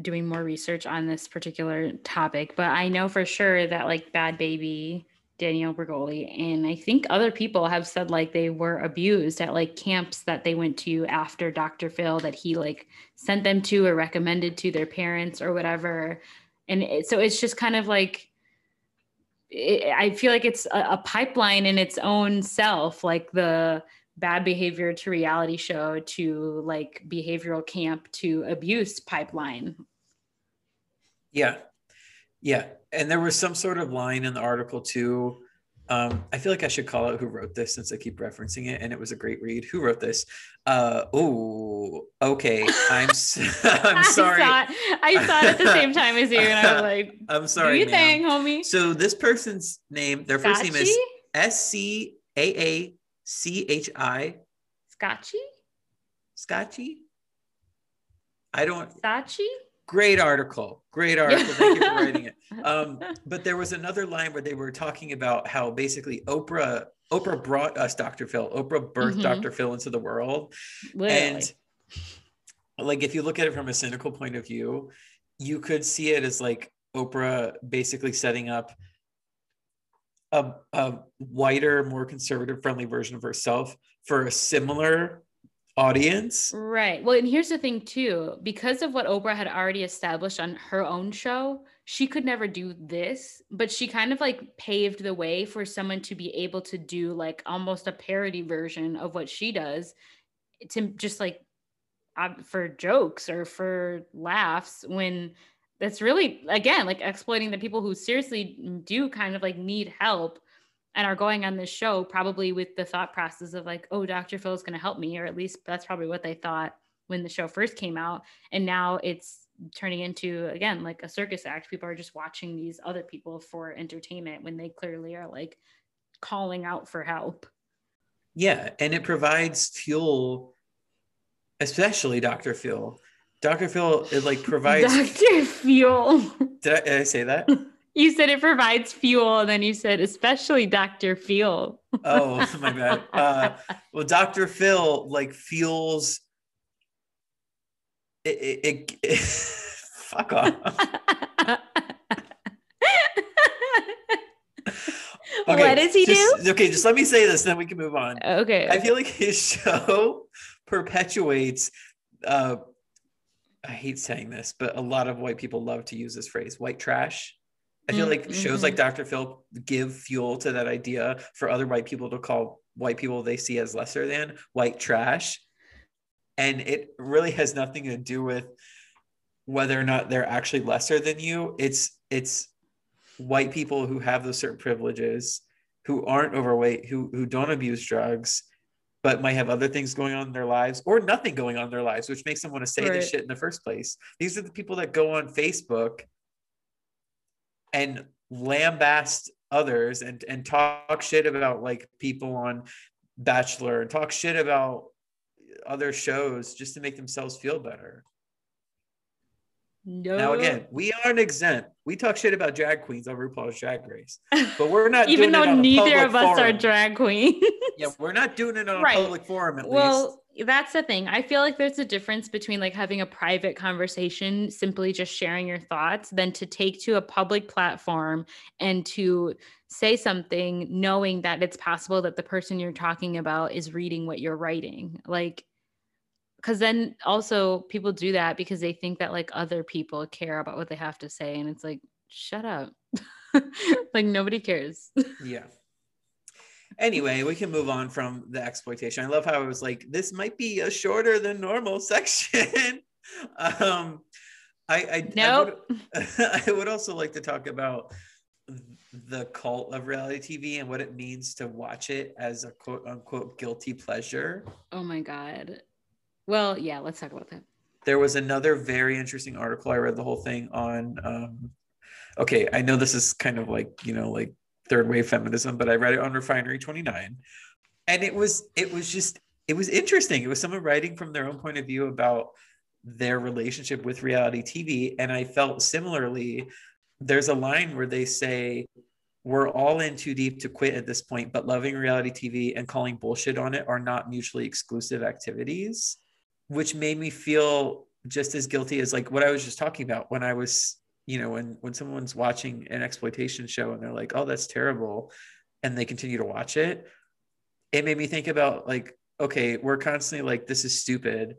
[SPEAKER 2] doing more research on this particular topic, but I know for sure that like Bad Baby, Danielle Bregoli, and I think other people have said like they were abused at like camps that they went to after Dr. Phil that he like sent them to or recommended to their parents or whatever. And it, so it's just kind of like, it, I feel like it's a, a pipeline in its own self, like the bad behavior to reality show to like behavioral camp to abuse pipeline.
[SPEAKER 1] Yeah. Yeah. And there was some sort of line in the article too. Um, I feel like I should call out who wrote this since I keep referencing it, and it was a great read. Who wrote this? Uh, oh, okay. I'm I'm sorry.
[SPEAKER 2] I saw, it, I saw it at the same time as you, and I was like,
[SPEAKER 1] I'm
[SPEAKER 2] "Do
[SPEAKER 1] sorry.
[SPEAKER 2] you
[SPEAKER 1] ma'am.
[SPEAKER 2] think, homie?"
[SPEAKER 1] So this person's name, their first name is? S C A A C H I
[SPEAKER 2] Scotchy?
[SPEAKER 1] Scotchy. I don't.
[SPEAKER 2] Scotchy?
[SPEAKER 1] Great article. Great article. Thank you for writing it. Um, but there was another line where they were talking about how basically Oprah Oprah brought us Dr. Phil. Oprah birthed
[SPEAKER 2] Mhm.
[SPEAKER 1] Dr. Phil into the world.
[SPEAKER 2] Literally.
[SPEAKER 1] And like if you look at it from a cynical point of view, you could see it as like Oprah basically setting up a, a whiter, more conservative friendly version of herself for a similar audience.
[SPEAKER 2] Right. Well, and here's the thing too, because of what Oprah had already established on her own show, she could never do this, but she kind of like paved the way for someone to be able to do like almost a parody version of what she does to just like uh, for jokes or for laughs when that's really again like exploiting the people who seriously do kind of like need help and are going on this show probably with the thought process of like oh dr phil is going to help me or at least that's probably what they thought when the show first came out. And now it's turning into again like a circus act. People are just watching these other people for entertainment when they clearly are like calling out for help.
[SPEAKER 1] Yeah and it provides fuel especially dr phil. Dr phil it like provides
[SPEAKER 2] dr phil.
[SPEAKER 1] Did I, did I say that
[SPEAKER 2] you said it provides fuel and then you said especially dr phil
[SPEAKER 1] oh my bad uh, well dr phil like fuels it, it, it, it fuck off
[SPEAKER 2] Okay, what does he
[SPEAKER 1] just,
[SPEAKER 2] do?
[SPEAKER 1] Okay, just let me say this, then we can move on.
[SPEAKER 2] Okay.
[SPEAKER 1] I feel like his show perpetuates. Uh, I hate saying this, but a lot of white people love to use this phrase, "white trash." I feel like mm-hmm. shows like Dr. Phil give fuel to that idea for other white people to call white people they see as lesser than white trash. And it really has nothing to do with whether or not they're actually lesser than you. It's it's white people who have those certain privileges, who aren't overweight, who who don't abuse drugs, but might have other things going on in their lives or nothing going on in their lives, which makes them want to say right. this shit in the first place. These are the people that go on Facebook and lambast others and and talk shit about like people on Bachelor and talk shit about other shows just to make themselves feel better. No. Now again, we aren't exempt. We talk shit about drag queens on RuPaul's Drag Race, but we're not
[SPEAKER 2] even though neither of us
[SPEAKER 1] forum.
[SPEAKER 2] are drag queens.
[SPEAKER 1] yeah, we're not doing it on right. a public forum. At
[SPEAKER 2] well, least. That's the thing. I feel like there's a difference between like having a private conversation, simply just sharing your thoughts, than to take to a public platform and to say something knowing that it's possible that the person you're talking about is reading what you're writing. Like because then also people do that because they think that like other people care about what they have to say and it's like shut up like nobody cares
[SPEAKER 1] yeah anyway we can move on from the exploitation i love how it was like this might be a shorter than normal section um i i
[SPEAKER 2] nope.
[SPEAKER 1] I would, I would also like to talk about the cult of reality tv and what it means to watch it as a quote unquote guilty pleasure
[SPEAKER 2] oh my god well, yeah, let's talk about that.
[SPEAKER 1] There was another very interesting article. I read the whole thing on. Um, okay, I know this is kind of like you know like third wave feminism, but I read it on Refinery Twenty Nine, and it was it was just it was interesting. It was someone writing from their own point of view about their relationship with reality TV, and I felt similarly. There's a line where they say we're all in too deep to quit at this point, but loving reality TV and calling bullshit on it are not mutually exclusive activities which made me feel just as guilty as like what I was just talking about when I was, you know, when when someone's watching an exploitation show and they're like, "Oh, that's terrible," and they continue to watch it. It made me think about like, okay, we're constantly like, "This is stupid."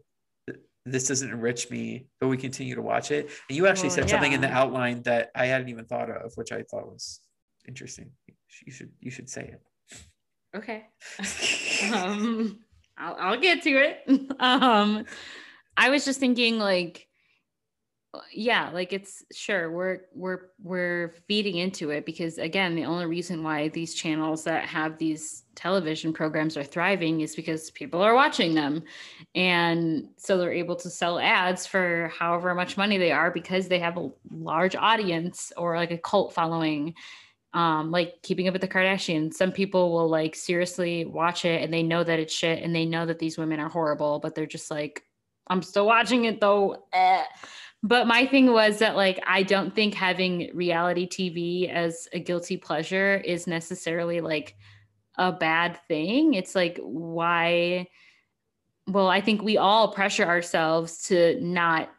[SPEAKER 1] This doesn't enrich me, but we continue to watch it. And you actually well, said yeah. something in the outline that I hadn't even thought of, which I thought was interesting. You should you should say it.
[SPEAKER 2] Okay. um I'll, I'll get to it. um, I was just thinking like, yeah, like it's sure we're we're we're feeding into it because again, the only reason why these channels that have these television programs are thriving is because people are watching them, and so they're able to sell ads for however much money they are because they have a large audience or like a cult following um like keeping up with the kardashians some people will like seriously watch it and they know that it's shit and they know that these women are horrible but they're just like i'm still watching it though eh. But my thing was that like i don't think having reality tv as a guilty pleasure is necessarily like a bad thing. It's like why well i think we all pressure ourselves to not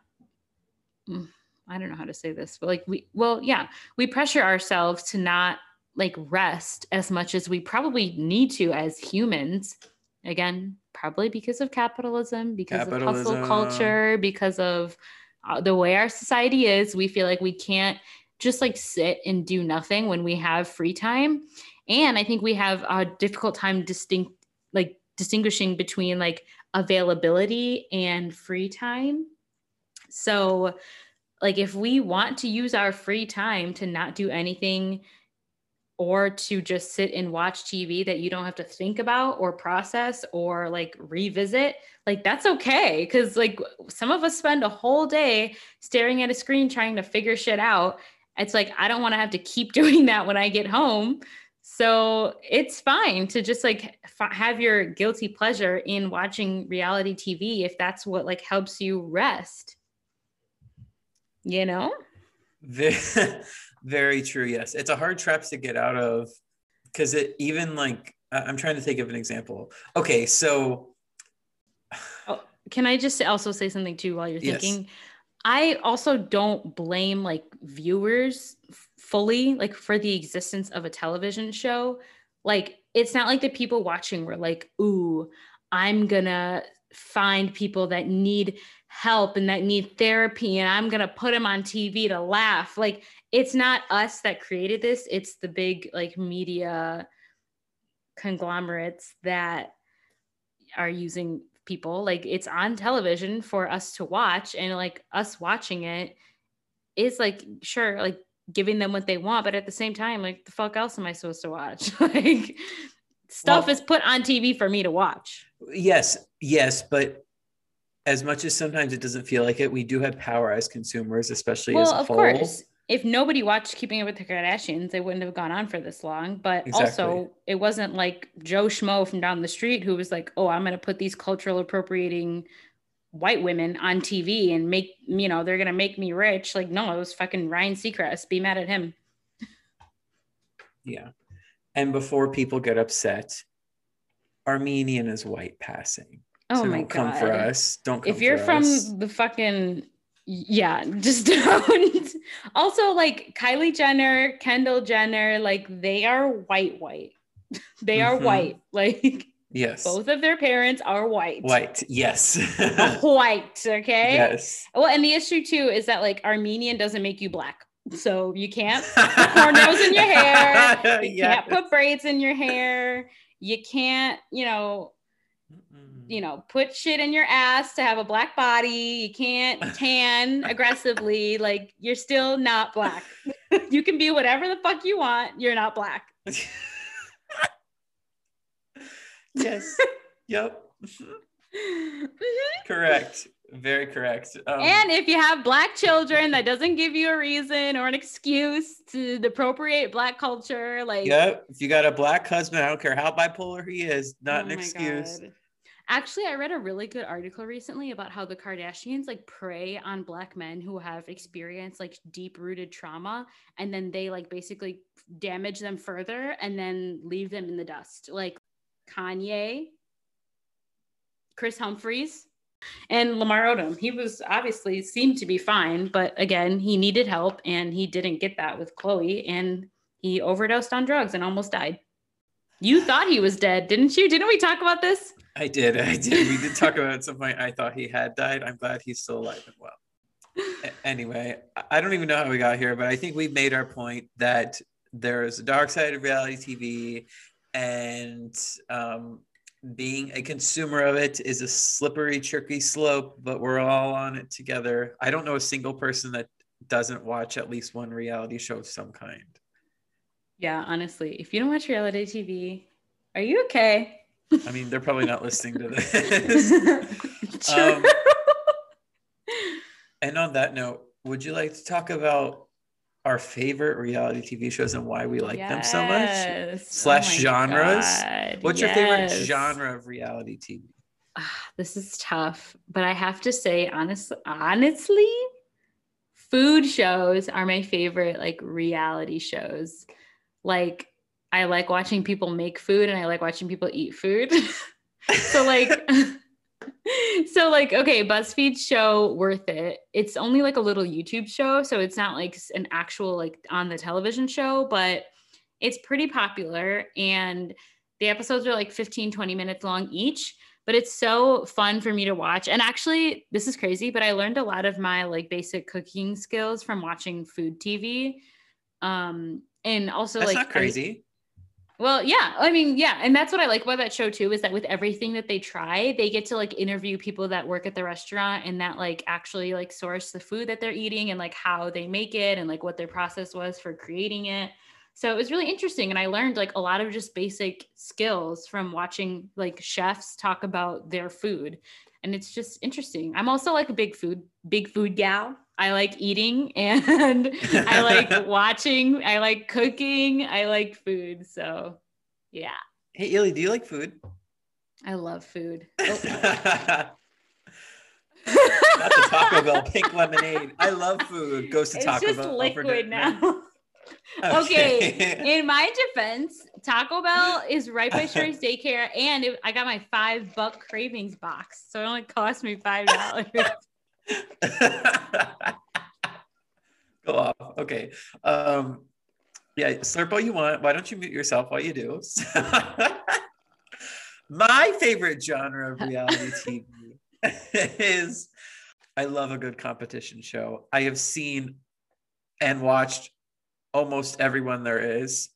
[SPEAKER 2] mm, I don't know how to say this, but like we, well, yeah, we pressure ourselves to not like rest as much as we probably need to as humans. Again, probably because of capitalism, because of hustle culture, because of Uh, the way our society is. We feel like we can't just like sit and do nothing when we have free time. And I think we have a difficult time distinct like distinguishing between like availability and free time. So like if we want to use our free time to not do anything or to just sit and watch TV that you don't have to think about or process or like revisit, like that's okay. Cause like some of us spend a whole day staring at a screen trying to figure shit out. It's like, I don't want to have to keep doing that when I get home. So it's fine to just like f- have your guilty pleasure in watching reality TV if that's what like helps you rest. You know?
[SPEAKER 1] very true. Yes, it's a hard trap to get out of because it even like I'm trying to think of an example. Okay, so oh,
[SPEAKER 2] Can I just also say something too while you're
[SPEAKER 1] Yes.
[SPEAKER 2] thinking? I also don't blame like viewers fully like for the existence of a television show. Like it's not like the people watching were like, "Ooh, I'm going to find people that need help and that need therapy and I'm going to put them on TV to laugh." Like it's not us that created this, it's the big like media conglomerates that are using people. Like it's on television for us to watch and like us watching it is like sure like giving them what they want but at the same time like the fuck else am i supposed to watch? Like stuff
[SPEAKER 1] Well-
[SPEAKER 2] is put on tv for me to watch.
[SPEAKER 1] Yes, yes, but as much as sometimes it doesn't feel like it, we do have power as consumers, especially as
[SPEAKER 2] well
[SPEAKER 1] a
[SPEAKER 2] of
[SPEAKER 1] whole.
[SPEAKER 2] course if nobody watched keeping up with the kardashians they wouldn't have gone on for this long but
[SPEAKER 1] Exactly.
[SPEAKER 2] also it wasn't like joe schmo from down the street who was like oh i'm going to put these cultural appropriating white women on tv and make you know they're going to make me rich like no it was fucking ryan seacrest be mad at him
[SPEAKER 1] Yeah. And before people get upset, Armenian is white passing.
[SPEAKER 2] Oh
[SPEAKER 1] so
[SPEAKER 2] my
[SPEAKER 1] don't
[SPEAKER 2] god
[SPEAKER 1] come for us. Don't come
[SPEAKER 2] if you're from
[SPEAKER 1] us.
[SPEAKER 2] the fucking yeah just don't also like kylie jenner kendall jenner like they are white white they are
[SPEAKER 1] Mhm.
[SPEAKER 2] white like
[SPEAKER 1] Yes.
[SPEAKER 2] both of their parents are white
[SPEAKER 1] White. Yes.
[SPEAKER 2] white okay
[SPEAKER 1] yes.
[SPEAKER 2] well and the issue too is that like armenian doesn't make you black so you can't put cornrows in your hair you
[SPEAKER 1] Yes.
[SPEAKER 2] can't put braids in your hair you can't you know
[SPEAKER 1] Mm-mm.
[SPEAKER 2] You know, put shit in your ass to have a black body. You can't tan aggressively. Like you're still not black. you can be whatever the fuck you want. You're not black.
[SPEAKER 1] yes. Yep.
[SPEAKER 2] Mhm.
[SPEAKER 1] Correct. Very correct. Um,
[SPEAKER 2] And if you have black children, that doesn't give you a reason or an excuse to appropriate black culture. Like,
[SPEAKER 1] Yep. If you got a black husband, I don't care how bipolar he is, not
[SPEAKER 2] Oh
[SPEAKER 1] an excuse.
[SPEAKER 2] God. Actually, I read a really good article recently about how the Kardashians like prey on black men who have experienced like deep rooted trauma and then they like basically damage them further and then leave them in the dust. Like Kanye, Kris Humphries, and Lamar Odom. He was obviously seemed to be fine, but again, he needed help and he didn't get that with Khloé and he overdosed on drugs and almost died. You thought he was dead, didn't you? Didn't we talk about this?
[SPEAKER 1] I did. I did. We did talk about at some point. I thought he had died. I'm glad he's still alive and well. Anyway, I- don't even know how we got here, but I think we've made our point that there's a dark side of reality TV, and um, being a consumer of it is a slippery, tricky slope, but we're all on it together. I don't know a single person that doesn't watch at least one reality show of some kind.
[SPEAKER 2] Yeah, honestly, if you don't watch reality TV, are you okay?
[SPEAKER 1] I mean, they're probably not listening to this.
[SPEAKER 2] True.
[SPEAKER 1] Um, And on that note, would you like to talk about our favorite reality TV shows and why we like them so much?
[SPEAKER 2] Yes.
[SPEAKER 1] Slash
[SPEAKER 2] my
[SPEAKER 1] genres?
[SPEAKER 2] God,
[SPEAKER 1] What's your favorite genre of reality TV?
[SPEAKER 2] Ah, this is tough, but I have to say, honestly, honestly, food shows are my favorite, like reality shows. Like, I like watching people make food and I like watching people eat food. so, like, so like, okay, BuzzFeed show worth it. It's only like a little YouTube show, so it's not like an actual like on the television show, but it's pretty popular and the episodes are like 15, 20 minutes long each, but it's so fun for me to watch. And actually, this is crazy, but I learned a lot of my like basic cooking skills from watching food TV. Um, and also
[SPEAKER 1] That's
[SPEAKER 2] like
[SPEAKER 1] not crazy.
[SPEAKER 2] Well, yeah. I mean, yeah. And that's what I like about that show too, is that with everything that they try, they get to like interview people that work at the restaurant and that like actually like source the food that they're eating and like how they make it and like what their process was for creating it. So it was really interesting. And I learned like a lot of just basic skills from watching like chefs talk about their food. And it's just interesting. I'm also like a big food, big food gal. I like eating and I like watching, I like cooking, I like food. So yeah,
[SPEAKER 1] hey, Illy, do you like food?
[SPEAKER 2] I love food. Oh,
[SPEAKER 1] Not the Taco Bell pink lemonade. I love food. Goes to
[SPEAKER 2] it's
[SPEAKER 1] Taco
[SPEAKER 2] just
[SPEAKER 1] Bell. for
[SPEAKER 2] liquid now. okay. In my defense, Taco Bell is right by Sherry's daycare, and it, I got my five buck cravings box, so it only cost me five dollars.
[SPEAKER 1] Go off. Okay. Um, yeah, slurp all you want. Why don't you mute yourself while you do? My favorite genre of reality TV is I love a good competition show. I have seen and watched almost everyone there is.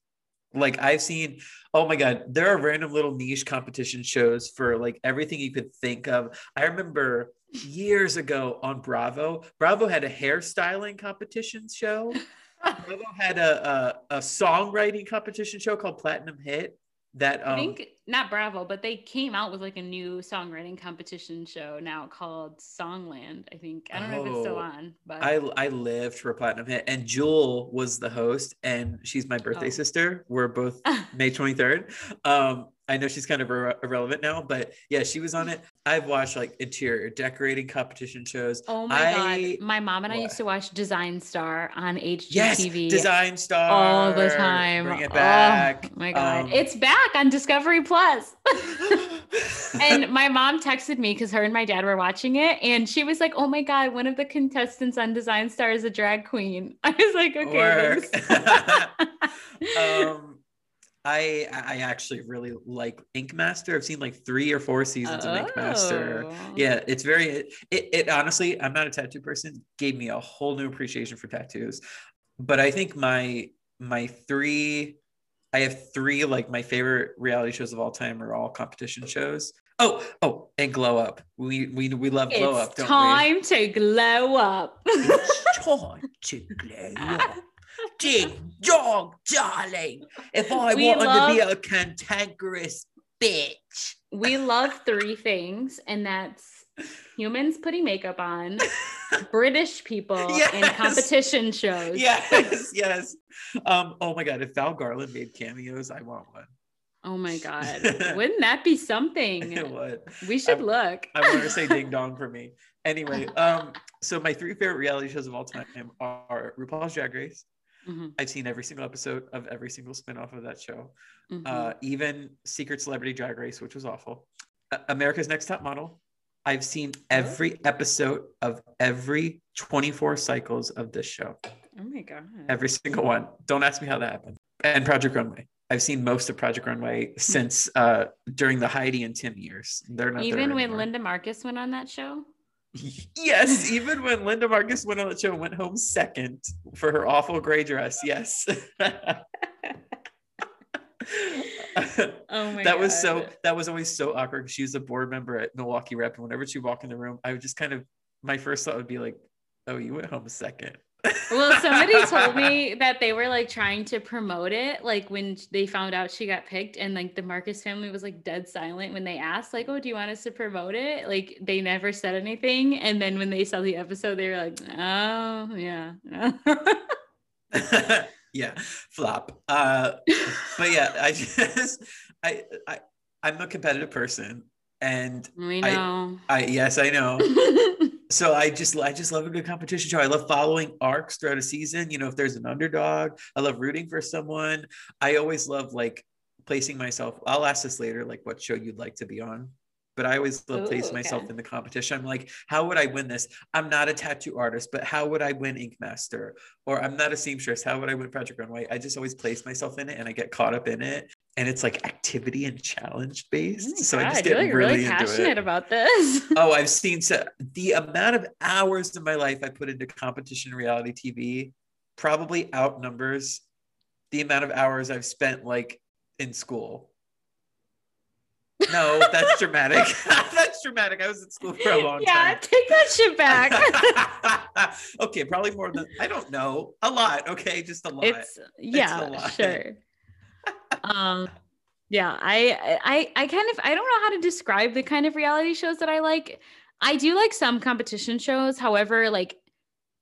[SPEAKER 1] Like I've seen, oh my god, there are random little niche competition shows for like everything you could think of. I remember years ago on Bravo, Bravo had a hairstyling competition show. Bravo had a, a a songwriting competition show called Platinum Hit. That
[SPEAKER 2] I
[SPEAKER 1] um,
[SPEAKER 2] think not Bravo, but they came out with like a new songwriting competition show now called Songland. I think I don't know if it's still
[SPEAKER 1] Oh,
[SPEAKER 2] on, but
[SPEAKER 1] I I lived for a Platinum Hit, and Jewel was the host, and she's my birthday
[SPEAKER 2] Oh.
[SPEAKER 1] sister. We're both May 23rd. Um, I know she's kind of irre- irrelevant now, but yeah, she was on it. I've watched like interior decorating competition shows.
[SPEAKER 2] oh my
[SPEAKER 1] I-
[SPEAKER 2] god, my mom and I used to watch Design Star on HGTV.
[SPEAKER 1] Yes, Design Star
[SPEAKER 2] all the time.
[SPEAKER 1] Bring it
[SPEAKER 2] Oh,
[SPEAKER 1] back.
[SPEAKER 2] my god,
[SPEAKER 1] Um,
[SPEAKER 2] it's back on Discovery Plus. and my mom texted me because her and my dad were watching it, and she was like, "Oh my god, one of the contestants on Design Star is a drag queen." I was like, "Okay."
[SPEAKER 1] Um, I I actually really like Ink Master. I've seen like three or four seasons of Ink Master.
[SPEAKER 2] Oh.
[SPEAKER 1] Yeah, it's very it, it honestly, I'm not a tattoo person, gave me a whole new appreciation for tattoos. But I think my my three I have three like my favorite reality shows of all time are all competition shows. Oh, oh, and glow up. We we we love glow
[SPEAKER 2] It's
[SPEAKER 1] up, don't
[SPEAKER 2] time to glow up.
[SPEAKER 1] we? It's time to glow up. Ding dong, darling. If I
[SPEAKER 2] We
[SPEAKER 1] wanted to be a cantankerous bitch.
[SPEAKER 2] we love three things, and that's humans putting makeup on, British people, and
[SPEAKER 1] Yes.
[SPEAKER 2] competition shows.
[SPEAKER 1] yes, yes. Um, oh my god, if Val Garland made cameos, I want one.
[SPEAKER 2] Oh my God. Wouldn't that be something?
[SPEAKER 1] what?
[SPEAKER 2] We should
[SPEAKER 1] I'm-
[SPEAKER 2] look.
[SPEAKER 1] I want to say ding dong for me. Anyway, um, so my three favorite reality shows of all time are RuPaul's Drag Race.
[SPEAKER 2] Mhm,
[SPEAKER 1] I've seen every single episode of every single spinoff of that show.
[SPEAKER 2] mhm.
[SPEAKER 1] Uh, even Secret Celebrity Drag Race, which was awful. Uh, America's Next Top Model. I've seen every episode of every 24 cycles of this show.
[SPEAKER 2] oh my God.
[SPEAKER 1] Every single one. Don't ask me how that happened. And Project Runway. I've seen most of Project Runway since uh, during the Heidi and Tim years. They're not
[SPEAKER 2] Even when
[SPEAKER 1] anymore.
[SPEAKER 2] Linda Marcus went on that show?
[SPEAKER 1] Yes, even when Linda Marcus went on the show and went home second for her awful gray dress. Yes.
[SPEAKER 2] Oh my
[SPEAKER 1] that was so that was always so awkward. She was a board member at Milwaukee Rep, and whenever she walked in the room, I would just kind of my first thought would be like, "Oh, you went home second.
[SPEAKER 2] Well, somebody told me that they were like trying to promote it, like when they found out she got picked, and like the Marcus family was like dead silent when they asked, like, "Oh, do you want us to promote it?" Like they never said anything, and then when they saw the episode, they were like, "Oh, yeah."
[SPEAKER 1] yeah, flop. Uh, but yeah, I just I I I'm a competitive person, and
[SPEAKER 2] we
[SPEAKER 1] I-
[SPEAKER 2] know.
[SPEAKER 1] I yes I know. so I just I just love a good competition show. I love following arcs throughout a season. You know, if there's an underdog, I love rooting for someone. I always love like placing myself. I'll ask this later, like what show you'd like to be on. but I always love
[SPEAKER 2] Ooh,
[SPEAKER 1] placing myself in the competition. I'm like, how would I win this? I'm not a tattoo artist, but how would I win Ink Master? Or I'm not a seamstress. How would I win Project Runway? I just always place myself in it and I get caught up in it. And it's like activity and challenge based.
[SPEAKER 2] Oh
[SPEAKER 1] so I just get
[SPEAKER 2] like
[SPEAKER 1] really,
[SPEAKER 2] really passionate about this.
[SPEAKER 1] Oh, I've seen so the amount of hours in my life I put into competition reality TV probably outnumbers the amount of hours I've spent like in school. No, that's dramatic. that's dramatic. I was in school for a long
[SPEAKER 2] yeah,
[SPEAKER 1] time.
[SPEAKER 2] Yeah, take that shit back.
[SPEAKER 1] okay, probably more than I don't know. A lot. Okay, just a lot.
[SPEAKER 2] it's yeah,
[SPEAKER 1] lot.
[SPEAKER 2] sure. Um yeah, I I I kind of I don't know how to describe the kind of reality shows that I like. I do like some competition shows. However, like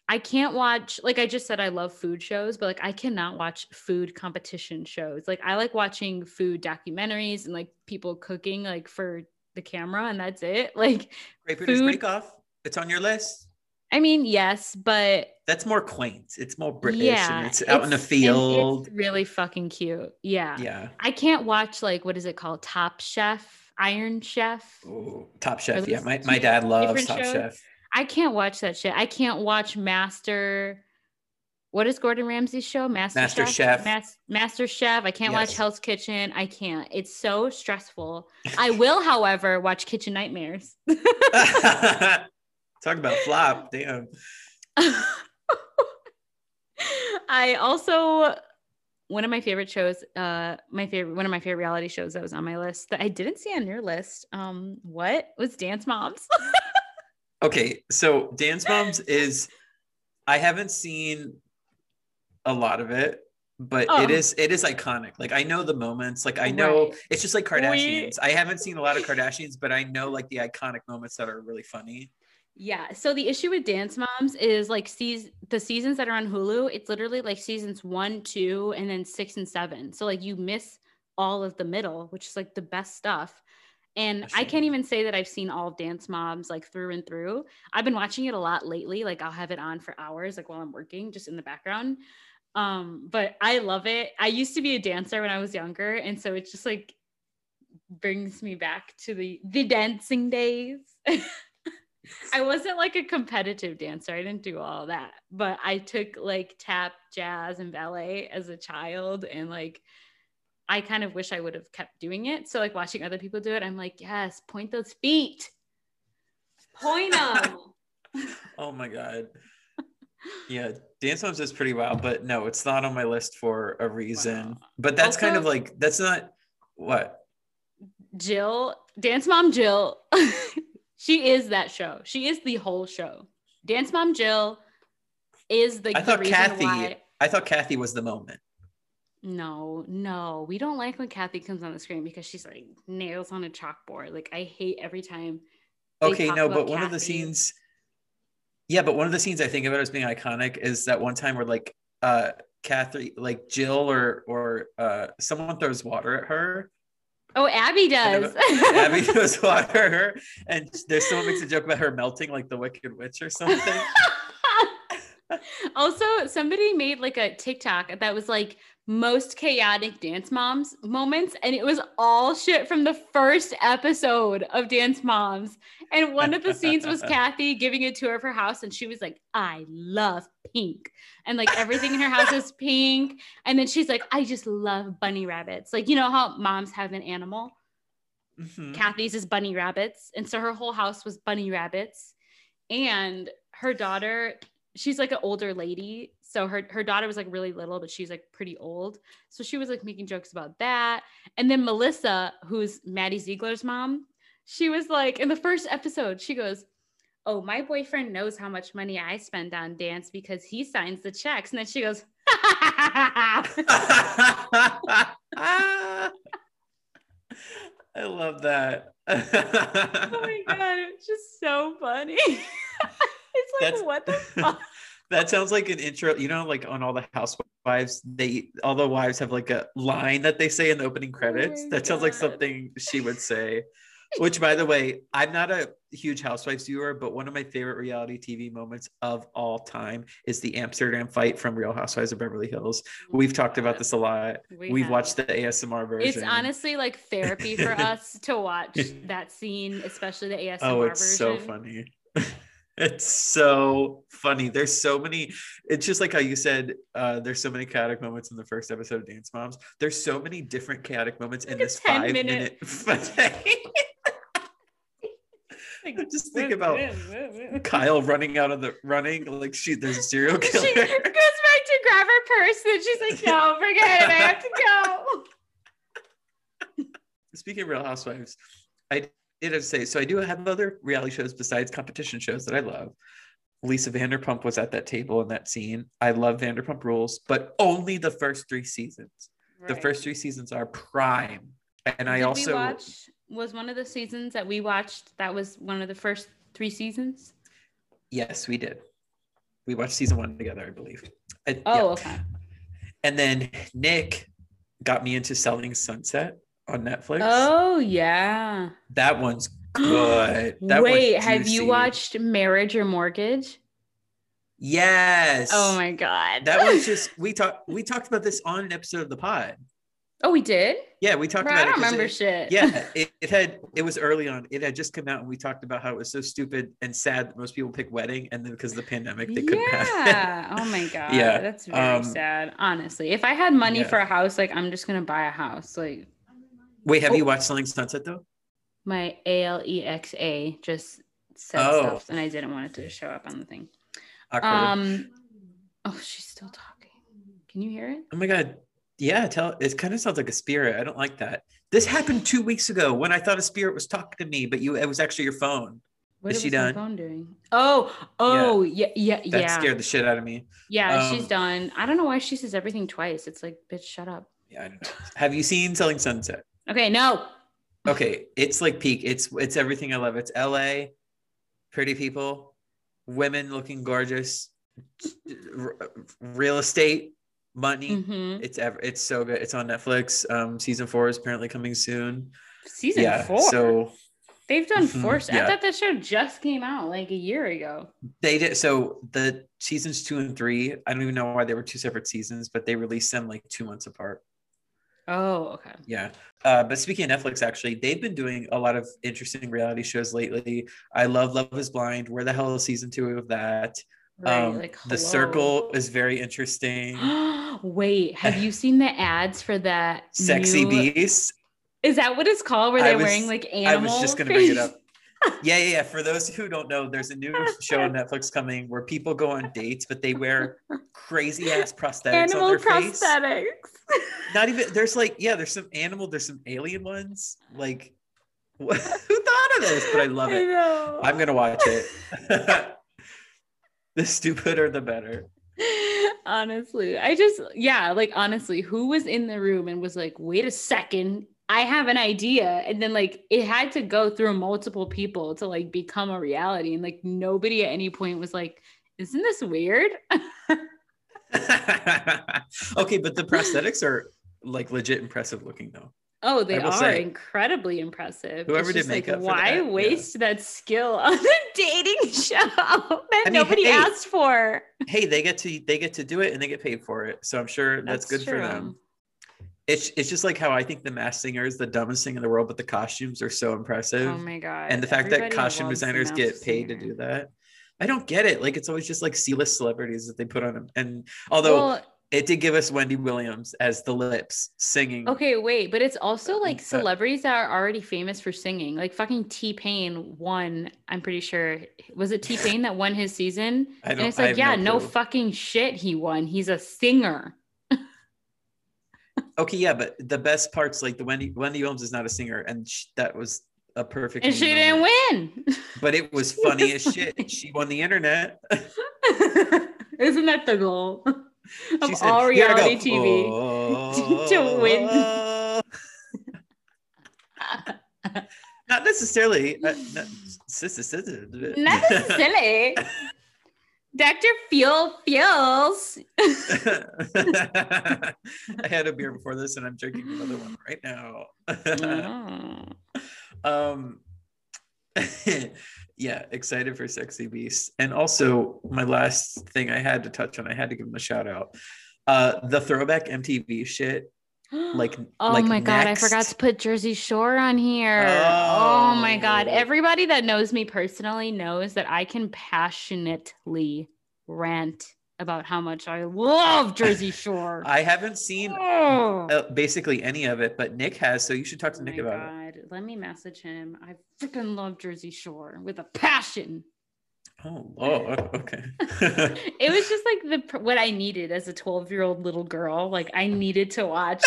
[SPEAKER 2] I can't watch like I just said I love food shows, but like I cannot watch food competition shows. Like I like watching food documentaries and like people cooking like for the camera and that's it. Like
[SPEAKER 1] Great British
[SPEAKER 2] food-
[SPEAKER 1] Bake Off. It's on your list.
[SPEAKER 2] I mean, yes, but
[SPEAKER 1] That's more quaint. It's more British
[SPEAKER 2] yeah,
[SPEAKER 1] and it's out in the field.
[SPEAKER 2] It's really fucking cute. Yeah.
[SPEAKER 1] Yeah.
[SPEAKER 2] I can't watch like what is it called? Top Chef, Iron Chef.
[SPEAKER 1] Ooh, Top Chef. Yeah, my, my dad loves Top
[SPEAKER 2] shows?
[SPEAKER 1] Chef.
[SPEAKER 2] I can't watch that shit. I can't watch Master. What is Gordon Ramsay's show? Master,
[SPEAKER 1] Master Chef.
[SPEAKER 2] Mas- Master Chef. I can't watch Hell's Kitchen. I can't. It's so stressful. I will, however, watch Kitchen Nightmares.
[SPEAKER 1] Talk about flop. Damn.
[SPEAKER 2] I also one of my favorite shows, uh my favorite one of my favorite reality shows that was on my list that I didn't see on your list. Um what was Dance Moms?
[SPEAKER 1] Okay, so Dance Moms is I haven't seen a lot of it, but
[SPEAKER 2] Oh.
[SPEAKER 1] it is it is iconic. Like I know the moments. Like I know
[SPEAKER 2] Right.
[SPEAKER 1] it's just like
[SPEAKER 2] We-
[SPEAKER 1] Kardashians. I haven't seen a lot of Kardashians, but I know like the iconic moments that are really funny.
[SPEAKER 2] Yeah. So the issue with Dance Moms is like seas the seasons that are on Hulu, it's literally like seasons one, two, and then six and seven. So like you miss all of the middle, which is like the best stuff. And I can't even say that I've seen all of Dance Moms like through and through. I've been watching it a lot lately. Like I'll have it on for hours, like while I'm working, just in the background. Um, but I love it. I used to be a dancer when I was younger, and so it just like brings me back to the the dancing days. I wasn't like a competitive dancer. I didn't do all that, but I took like tap, jazz, and ballet as a child, and like I kind of wish I would have kept doing it. So like watching other people do it, I'm like, yes, point those feet, point them.
[SPEAKER 1] Oh my god. Yeah, Dance Moms is pretty wild, but no, it's not on my list for a reason.
[SPEAKER 2] Wow.
[SPEAKER 1] But that's kind of like that's not what
[SPEAKER 2] Jill, Dance Mom Jill, she is that show. She is the whole show. Dance Mom Jill is the,
[SPEAKER 1] I thought Cathy
[SPEAKER 2] why.
[SPEAKER 1] I thought Cathy was the moment.
[SPEAKER 2] No, no, we don't like when Cathy comes on the screen because she's like nails on a chalkboard. Like I hate every time.
[SPEAKER 1] Okay, no, but one of the scenes Yeah, but one of the scenes I think about as being iconic is that one time where like uh Cathy like Jill or or uh someone throws water at her.
[SPEAKER 2] Oh, Abby does.
[SPEAKER 1] Abby does water her and there's someone makes a joke about her melting like the wicked witch or something.
[SPEAKER 2] also, somebody made like a TikTok that was like most chaotic dance moms moments, and it was all shit from the first episode of Dance Moms. And one of the scenes was Cathy giving a tour of her house, and she was like, I love pink. And like everything in her house is pink. And then she's like, I just love bunny rabbits. Like, you know how moms have an animal?
[SPEAKER 1] Mhm.
[SPEAKER 2] Cathy's is bunny rabbits. And so her whole house was bunny rabbits. And her daughter, she's like an older lady. So her, her daughter was like really little, but she's like pretty old. So she was like making jokes about that. And then Melissa, who's Maddie Ziegler's mom, she was like, in the first episode, she goes, Oh, my boyfriend knows how much money I spend on dance because he signs the checks. And then she goes,
[SPEAKER 1] I love that.
[SPEAKER 2] Oh my god, it's just so funny. it's like
[SPEAKER 1] That's-
[SPEAKER 2] what the fuck?
[SPEAKER 1] That sounds like an intro. You know, like on all the housewives, they all the wives have like a line that they say in the opening oh credits.
[SPEAKER 2] my
[SPEAKER 1] that sounds like something she would say. Which, by the way, I'm not a huge Housewives viewer, but one of my favorite reality TV moments of all time is the Amsterdam fight from Real Housewives of Beverly Hills. We've talked about this a lot.
[SPEAKER 2] We
[SPEAKER 1] We've
[SPEAKER 2] have.
[SPEAKER 1] watched the ASMR version.
[SPEAKER 2] It's honestly like therapy for us to watch that scene, especially the ASMR
[SPEAKER 1] oh, it's so funny. it's so funny. There's so many. It's just like how you said. Uh, there's so many chaotic moments in the first episode of Dance Moms. There's so many different chaotic moments in
[SPEAKER 2] Like a
[SPEAKER 1] this five
[SPEAKER 2] minute-
[SPEAKER 1] minute.
[SPEAKER 2] Like,
[SPEAKER 1] just think about Kyle running out of the running like she there's a serial killer.
[SPEAKER 2] she goes back to grab her purse and she's like, no, forget it. I have to go.
[SPEAKER 1] Speaking of Real Housewives, I did have to say so. I do have other reality shows besides competition shows that I love. Lisa Vanderpump was at that table in that scene. I love Vanderpump Rules, but only the first three seasons. The first three seasons are prime, and I also
[SPEAKER 2] watch was one of the seasons that we watched that was one of the first three seasons.
[SPEAKER 1] yes, we did. We watched season one together, I believe. I-
[SPEAKER 2] Oh,
[SPEAKER 1] yeah.
[SPEAKER 2] okay.
[SPEAKER 1] And then Nick got me into Selling Sunset on Netflix.
[SPEAKER 2] Oh yeah.
[SPEAKER 1] That one's good. That
[SPEAKER 2] Wait,
[SPEAKER 1] one's
[SPEAKER 2] have you watched Marriage or Mortgage?
[SPEAKER 1] Yes.
[SPEAKER 2] Oh my god.
[SPEAKER 1] That was just we talked we talked about this on an episode of the pod.
[SPEAKER 2] Oh, we did.
[SPEAKER 1] Yeah, we talked
[SPEAKER 2] Bro,
[SPEAKER 1] about
[SPEAKER 2] I don't remember
[SPEAKER 1] it-
[SPEAKER 2] shit.
[SPEAKER 1] Yeah, it, it had it was early on. It had just come out and we talked about how it was so stupid and sad that most people pick wedding and then because of the pandemic they couldn't have it.
[SPEAKER 2] yeah. Oh my god.
[SPEAKER 1] Yeah,
[SPEAKER 2] That's very
[SPEAKER 1] um,
[SPEAKER 2] sad. Honestly, if I had money
[SPEAKER 1] yeah.
[SPEAKER 2] for a house, like I'm just gonna buy a house. Like
[SPEAKER 1] Wait, have
[SPEAKER 2] Oh.
[SPEAKER 1] you watched Selling Sunset though?
[SPEAKER 2] my A L E X A just said
[SPEAKER 1] Oh.
[SPEAKER 2] stuff, and I didn't want it to show up on the thing.
[SPEAKER 1] Awkward.
[SPEAKER 2] Um. Oh, she's still talking. Can you hear it?
[SPEAKER 1] oh my god. Yeah, tell it kind of sounds like a spirit. I don't like that. This happened two weeks ago when I thought a spirit was talking to me, but you it was actually your phone.
[SPEAKER 2] What
[SPEAKER 1] Is she done?
[SPEAKER 2] phone doing? Oh, oh, yeah, yeah, yeah,
[SPEAKER 1] That
[SPEAKER 2] yeah.
[SPEAKER 1] scared the shit out of me.
[SPEAKER 2] Yeah,
[SPEAKER 1] Um,
[SPEAKER 2] she's done. I don't know why she says everything twice. It's like, bitch, shut up.
[SPEAKER 1] Yeah, I don't know. Have you seen Selling Sunset?
[SPEAKER 2] Okay, no.
[SPEAKER 1] okay it's like peak it's it's everything i love it's la pretty people women looking gorgeous r- real estate money
[SPEAKER 2] hmm
[SPEAKER 1] it's ever it's so good it's on netflix um season four is apparently coming soon
[SPEAKER 2] Season
[SPEAKER 1] yeah
[SPEAKER 2] four.
[SPEAKER 1] so
[SPEAKER 2] They've done
[SPEAKER 1] Mhm,
[SPEAKER 2] four. I thought that show just came out like a year ago.
[SPEAKER 1] they did so the seasons two and three i don't even know why they were two separate seasons but they released them like two months apart
[SPEAKER 2] Oh, okay.
[SPEAKER 1] Yeah. Uh, but speaking of Netflix, actually, they've been doing a lot of interesting reality shows lately. I love Love is Blind. Where the hell is season two of that?
[SPEAKER 2] Right.
[SPEAKER 1] um,
[SPEAKER 2] like
[SPEAKER 1] the. Circle is very interesting.
[SPEAKER 2] Wait, have you seen the ads for that?
[SPEAKER 1] Sexy
[SPEAKER 2] new-
[SPEAKER 1] Beast.
[SPEAKER 2] Is that what it's called? Where they're
[SPEAKER 1] was-
[SPEAKER 2] wearing like
[SPEAKER 1] I was just going to bring it up. Yeah, yeah, yeah. For those who don't know, there's a new show on Netflix coming where people go on dates, but they wear crazy ass prosthetics
[SPEAKER 2] Animal
[SPEAKER 1] on their face.
[SPEAKER 2] prosthetics.
[SPEAKER 1] Not even there's like yeah, there's some animal, there's some alien ones. Like, who thought of this? But I love
[SPEAKER 2] I
[SPEAKER 1] it.
[SPEAKER 2] know.
[SPEAKER 1] I'm gonna watch it. the stupider, the better.
[SPEAKER 2] honestly, I just yeah, like honestly, who was in the room and was like, "Wait a second, I have an idea," and then like it had to go through multiple people to like become a reality, and like nobody at any point was like, "Isn't this weird?"
[SPEAKER 1] okay, but the prosthetics are like legit impressive looking though.
[SPEAKER 2] Oh, they are
[SPEAKER 1] say,
[SPEAKER 2] incredibly impressive.
[SPEAKER 1] whoever
[SPEAKER 2] It's
[SPEAKER 1] did
[SPEAKER 2] like,
[SPEAKER 1] makeup for
[SPEAKER 2] why
[SPEAKER 1] that, yeah.
[SPEAKER 2] waste that skill on a dating show that
[SPEAKER 1] I mean,
[SPEAKER 2] nobody
[SPEAKER 1] hey,
[SPEAKER 2] asked for?
[SPEAKER 1] Hey, they get to they get to do it and they get paid for it. So I'm sure that's, good for them. It's it's just like how I think the Masked Singer is the dumbest thing in the world, but the costumes are so impressive.
[SPEAKER 2] Oh my god!
[SPEAKER 1] and the fact that costume designers get paid to do that. I don't get it. Like it's always just like C-list celebrities that they put on them. And although
[SPEAKER 2] Well,
[SPEAKER 1] it did give us Wendy Williams as the lips singing.
[SPEAKER 2] Okay, wait, but it's also like celebrities that are already famous for singing. Like fucking T Pain won. I'm pretty sure was it T Pain that won his season?
[SPEAKER 1] I
[SPEAKER 2] And
[SPEAKER 1] don't
[SPEAKER 2] it's like, yeah, no
[SPEAKER 1] clue.
[SPEAKER 2] fucking shit, he won. He's a singer.
[SPEAKER 1] Okay, yeah, but the best parts like the Wendy Wendy Williams is not a singer, and sh- that was a perfect.
[SPEAKER 2] And she
[SPEAKER 1] moment.
[SPEAKER 2] didn't win.
[SPEAKER 1] But it was funny as shit. She won the internet.
[SPEAKER 2] Isn't that the goal of
[SPEAKER 1] She
[SPEAKER 2] all
[SPEAKER 1] "Here I go."
[SPEAKER 2] reality TV?
[SPEAKER 1] Oh.
[SPEAKER 2] To win.
[SPEAKER 1] not necessarily. Uh, not.
[SPEAKER 2] Not silly. Dr. Fuel feels.
[SPEAKER 1] I had a beer before this, and I'm drinking another one right now.
[SPEAKER 2] Oh.
[SPEAKER 1] um, yeah, excited for Sexy Beast. And also, my last thing I had to touch on, I had to give him a shout out. Uh, the throwback MTV shit. Like,
[SPEAKER 2] oh
[SPEAKER 1] like
[SPEAKER 2] my god, I forgot to put Jersey Shore on here. Oh. my god,
[SPEAKER 1] Oh.
[SPEAKER 2] everybody that knows me personally knows that I can passionately rant about how much I love Jersey Shore.
[SPEAKER 1] I haven't seen
[SPEAKER 2] oh.
[SPEAKER 1] uh, basically any of it, but Nick has, so you should talk to
[SPEAKER 2] Oh
[SPEAKER 1] Nick about it.
[SPEAKER 2] let me message him. I freaking love Jersey Shore with a passion.
[SPEAKER 1] Oh, oh, okay.
[SPEAKER 2] It was just like the what I needed as a 12 year old little girl. Like I needed to watch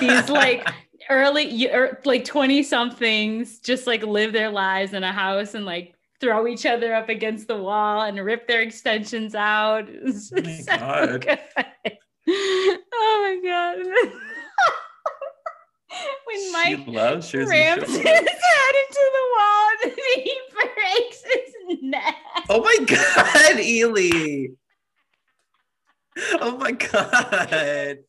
[SPEAKER 2] these like early er, like 20 somethings just like live their lives in a house and like throw each other up against the wall and rip their extensions out.
[SPEAKER 1] Oh my
[SPEAKER 2] so
[SPEAKER 1] God.
[SPEAKER 2] Oh my god. When
[SPEAKER 1] she loves
[SPEAKER 2] rams his head into the wall and then he breaks his neck.
[SPEAKER 1] Oh my god, Ely. Oh my god.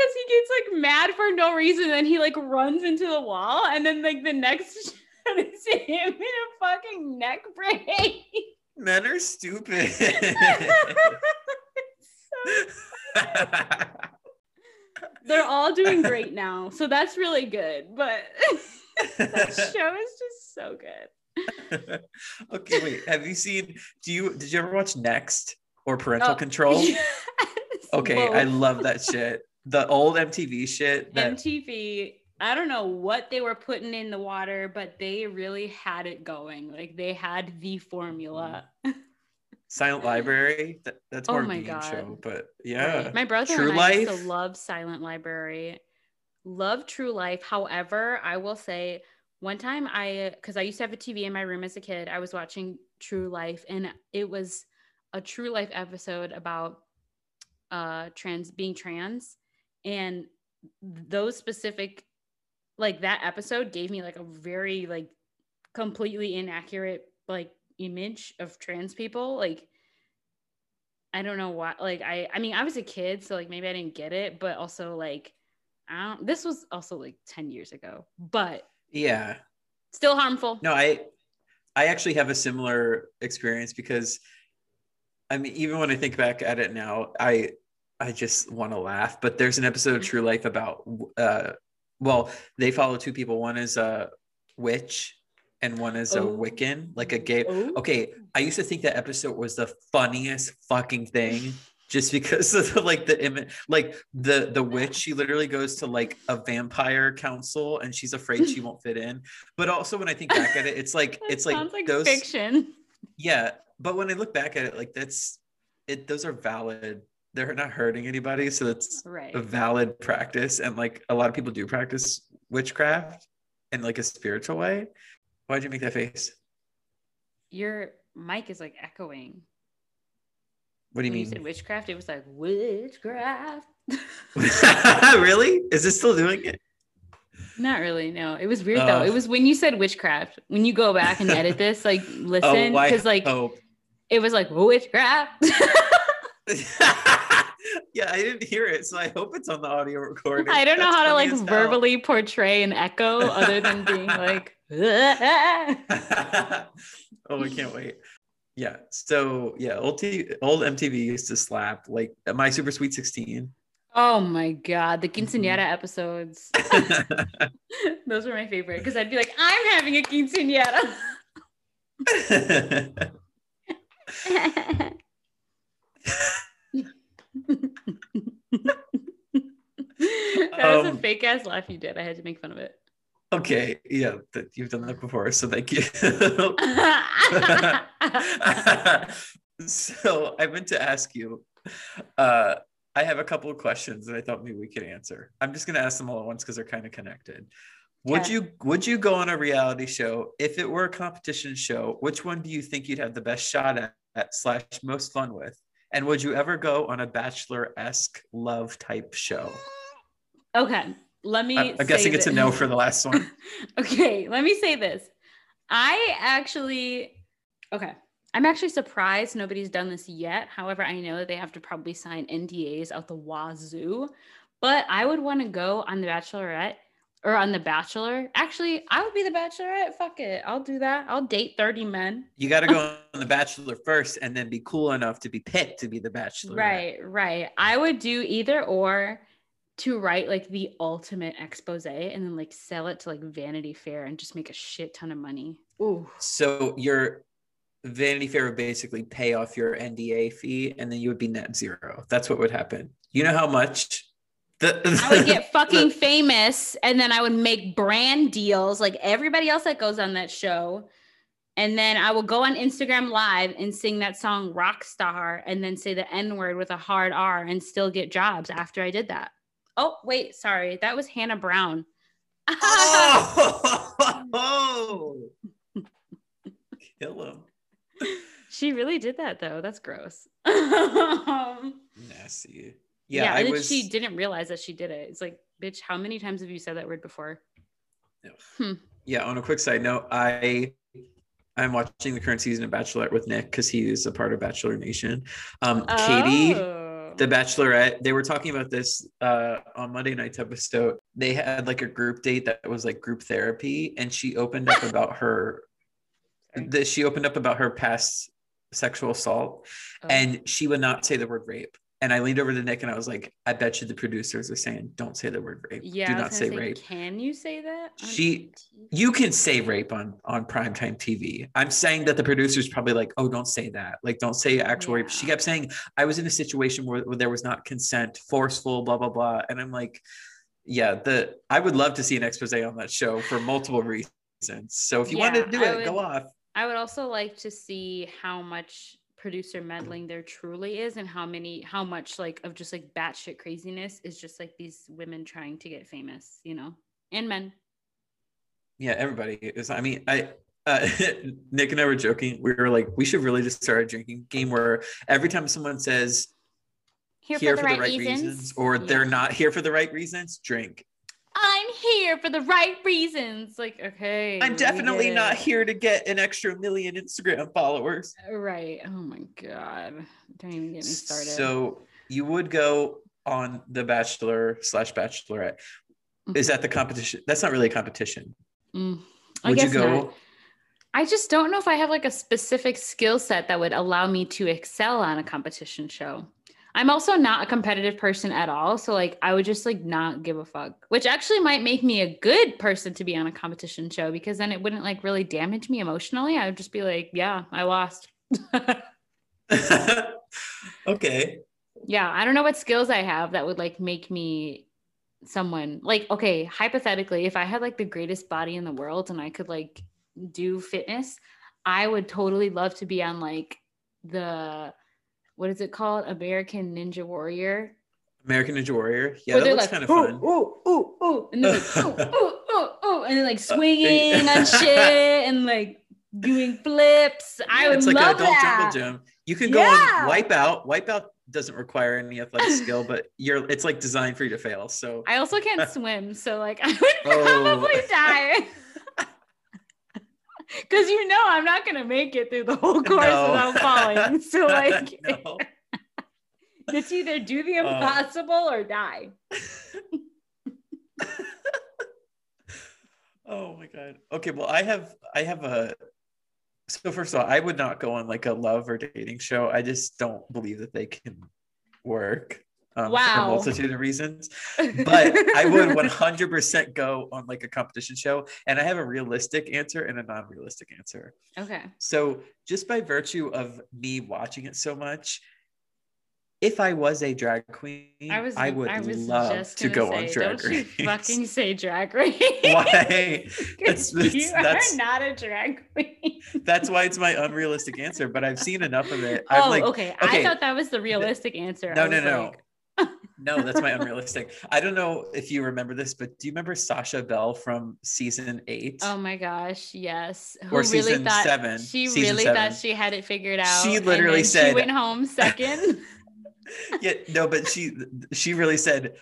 [SPEAKER 2] because he gets like mad for no reason then he like runs into the wall and then like the next shot is him in a fucking neck break
[SPEAKER 1] Men are stupid.
[SPEAKER 2] They're all doing great now so that's really good but that show is just so good
[SPEAKER 1] okay, wait. Have you seen do you did you ever watch Next or Parental
[SPEAKER 2] Oh,
[SPEAKER 1] Control?
[SPEAKER 2] yes,
[SPEAKER 1] Okay, I love that shit. The old MTV shit that
[SPEAKER 2] mtv i don't know what they were putting in the water but they really had it going like they had the formula mm.
[SPEAKER 1] Silent Library. That, that's
[SPEAKER 2] Oh
[SPEAKER 1] more
[SPEAKER 2] my
[SPEAKER 1] game
[SPEAKER 2] God.
[SPEAKER 1] show, but yeah.
[SPEAKER 2] Right. My brother
[SPEAKER 1] True
[SPEAKER 2] and I used to love Silent Library. Love True Life. However, I will say one time I because I used to have a TV in my room as a kid, I was watching True Life and it was a True Life episode about uh trans being trans and those specific like that episode gave me like a very like completely inaccurate like image of trans people like I don't know why like I I mean I was a kid so like maybe I didn't get it but also like I don't this was also like 10 years ago but
[SPEAKER 1] Yeah.
[SPEAKER 2] still harmful.
[SPEAKER 1] No, I I actually have a similar experience because I mean even when I think back at it now, I I just want to laugh. But there's an episode of True Life about uh well, they follow two people. One is a witch and one is a
[SPEAKER 2] Oh.
[SPEAKER 1] Wiccan, like a gay
[SPEAKER 2] Oh.
[SPEAKER 1] okay. I used to think that episode was the funniest fucking thing. Just because of the, like the image, like the the witch, she literally goes to like a vampire council and she's afraid she won't fit in. But also when I think back at it, it's like it's like
[SPEAKER 2] sounds like
[SPEAKER 1] those
[SPEAKER 2] fiction.
[SPEAKER 1] yeah. But when I look back at it, like that's it. Those are valid. They're not hurting anybody, so that's
[SPEAKER 2] Right.
[SPEAKER 1] a valid practice. And like a lot of people do practice witchcraft in like a spiritual way. Why'd you make that face?
[SPEAKER 2] Your mic is like echoing.
[SPEAKER 1] What do you
[SPEAKER 2] when you said witchcraft, it was like witchcraft.
[SPEAKER 1] really? Is it still doing it?
[SPEAKER 2] Not really. No, it was weird
[SPEAKER 1] Oh.
[SPEAKER 2] though. It was when you said witchcraft. When you go back and edit this, like oh, listen,
[SPEAKER 1] why-
[SPEAKER 2] because like
[SPEAKER 1] oh.
[SPEAKER 2] it was like witchcraft.
[SPEAKER 1] yeah, I didn't hear it, so I hope it's on the audio recording.
[SPEAKER 2] I don't know
[SPEAKER 1] That's
[SPEAKER 2] how to like
[SPEAKER 1] hell.
[SPEAKER 2] verbally portray an echo other than being like.
[SPEAKER 1] oh, I can't wait. Yeah. So yeah, old T- old MTV used to slap like my Super Sweet Sixteen.
[SPEAKER 2] oh my god, the
[SPEAKER 1] Mm-hmm.
[SPEAKER 2] quinceanera episodes. Those were my favorite because I'd be like, I'm having a quinceanera. that was a
[SPEAKER 1] Um,
[SPEAKER 2] fake ass laugh you did. I had to make fun of it.
[SPEAKER 1] Okay. Yeah, that you've done that before, so thank you. so I meant to ask you. Uh, I have a couple of questions that I thought maybe we could answer. I'm just gonna ask them all at once because they're kind of connected. Would
[SPEAKER 2] Okay.
[SPEAKER 1] you would you go on a reality show if it were a competition show? Which one do you think you'd have the best shot at, at slash most fun with? And would you ever go on a bachelor esque love type show?
[SPEAKER 2] okay, let me.
[SPEAKER 1] I- guess I'm guessing
[SPEAKER 2] say
[SPEAKER 1] it's a no for the last one.
[SPEAKER 2] okay, let me say this. I actually, okay, I'm actually surprised nobody's done this yet. However, I know that they have to probably sign NDAs out the wazoo, but I would want to go on The Bachelorette or on The Bachelor. Actually, I would be the Bachelorette. Fuck it, I'll do that. I'll date thirty men.
[SPEAKER 1] You got to go on The Bachelor first, and then be cool enough to be picked to be the Bachelor.
[SPEAKER 2] Right, right. I would do either or to write like the ultimate expose and then like sell it to like Vanity Fair and just make a shit ton of money. Ooh.
[SPEAKER 1] So your Vanity Fair would basically pay off your NDA fee, and then you would be net zero. That's what would happen. You know how much the,
[SPEAKER 2] I would get fucking the, famous, and then I would make brand deals like everybody else that goes on that show. And then I will go on Instagram live and sing that song Rockstar and then say the N word with a hard R and still get jobs after I did that. Oh, wait, sorry. That was Hannah Brown. oh, kill him. She really did that though. That's gross.
[SPEAKER 1] Nasty.
[SPEAKER 2] Yeah, yeah and was... she didn't realize that she did it. It's like, bitch, how many times have you said that word before?
[SPEAKER 1] Yeah. Hmm. Yeah. On a quick side note, I I'm watching the current season of Bachelorette with Nick because he is a part of Bachelor Nation. Um, oh. Katie the Bachelorette, they were talking about this uh, on Monday night's episode. They had like a group date that was like group therapy, and she opened up about her. That she opened up about her past sexual assault, oh. and she would not say the word rape. And I leaned over to Nick and I was like, I bet you the producers are saying, don't say the word rape. Yeah. Do not say, say, rape.
[SPEAKER 2] Can you say that?
[SPEAKER 1] She, you can say rape on, on primetime TV. I'm saying that the producers probably like, oh, don't say that. Like, don't say actual yeah. rape. She kept saying, I was in a situation where, where there was not consent, forceful, blah, blah, blah. And I'm like, yeah, the, I would love to see an expose on that show for multiple reasons. So if you yeah, wanted to do it, would, go off.
[SPEAKER 2] I would also like to see how much producer meddling there truly is and how many how much like of just like batshit craziness is just like these women trying to get famous, you know, and men.
[SPEAKER 1] Yeah, everybody is. I mean, I uh, Nick and I were joking. We were like, we should really just start a drinking game where every time someone says here, here for, the, for right the right, reasons, reasons or yeah. they're not here for the right reasons, drink.
[SPEAKER 2] I'm here for the right reasons. Like, okay.
[SPEAKER 1] I'm definitely not here to get an extra million Instagram followers.
[SPEAKER 2] Right. Oh my God. Don't even get me started.
[SPEAKER 1] So you would go on The Bachelor slash Bachelorette. Mm-hmm. Is that the competition? That's not really a competition.
[SPEAKER 2] Mm, I would guess you go? Not. I just don't know if I have like a specific skill set that would allow me to excel on a competition show. I'm also not a competitive person at all. So like I would just like not give a fuck, which actually might make me a good person to be on a competition show because then it wouldn't like really damage me emotionally. I would just be like, yeah, I lost.
[SPEAKER 1] okay.
[SPEAKER 2] Yeah, I don't know what skills I have that would like make me someone like okay, hypothetically, if I had like the greatest body in the world and I could like do fitness, I would totally love to be on like the what is it called? American Ninja Warrior.
[SPEAKER 1] American Ninja Warrior. Yeah, that looks like, kind of fun.
[SPEAKER 2] Ooh, ooh, ooh, and then like, ooh, ooh, ooh, ooh, and then like uh, swinging on shit and like doing flips. I would it's like love an adult that.
[SPEAKER 1] jungle gym. You can go yeah. on Wipeout. Wipeout doesn't require any athletic skill, but you're it's like designed for you to fail. So
[SPEAKER 2] I also can't swim, so like I would oh. probably die. Because you know I'm not gonna make it through the whole course no. without falling. So like it's either do the uh. impossible uh, or die.
[SPEAKER 1] oh my god. Okay, well I have I have a so first of all, I would not go on like a love or dating show. I just don't believe that they can work um, wow. for a multitude of reasons. But I would 100% go on like a competition show. And I have a realistic answer and a non realistic answer.
[SPEAKER 2] Okay.
[SPEAKER 1] So, just by virtue of me watching it so much, if I was a drag queen, I, was, I would I love to go say, on drag don't race.
[SPEAKER 2] You fucking say drag race.
[SPEAKER 1] Why?
[SPEAKER 2] That's, that's, you that's, are not a drag queen.
[SPEAKER 1] that's why it's my unrealistic answer, but I've seen enough of it.
[SPEAKER 2] Oh, like, okay. okay. I thought that was the realistic answer.
[SPEAKER 1] No, no, no. Like, no, that's my unrealistic. I don't know if you remember this, but do you remember Sasha Belle from season eight?
[SPEAKER 2] Oh my gosh, yes. Who or really season thought, seven. She really seven. thought she had it figured out.
[SPEAKER 1] She literally said she
[SPEAKER 2] went home second.
[SPEAKER 1] yeah, no, but she she really said,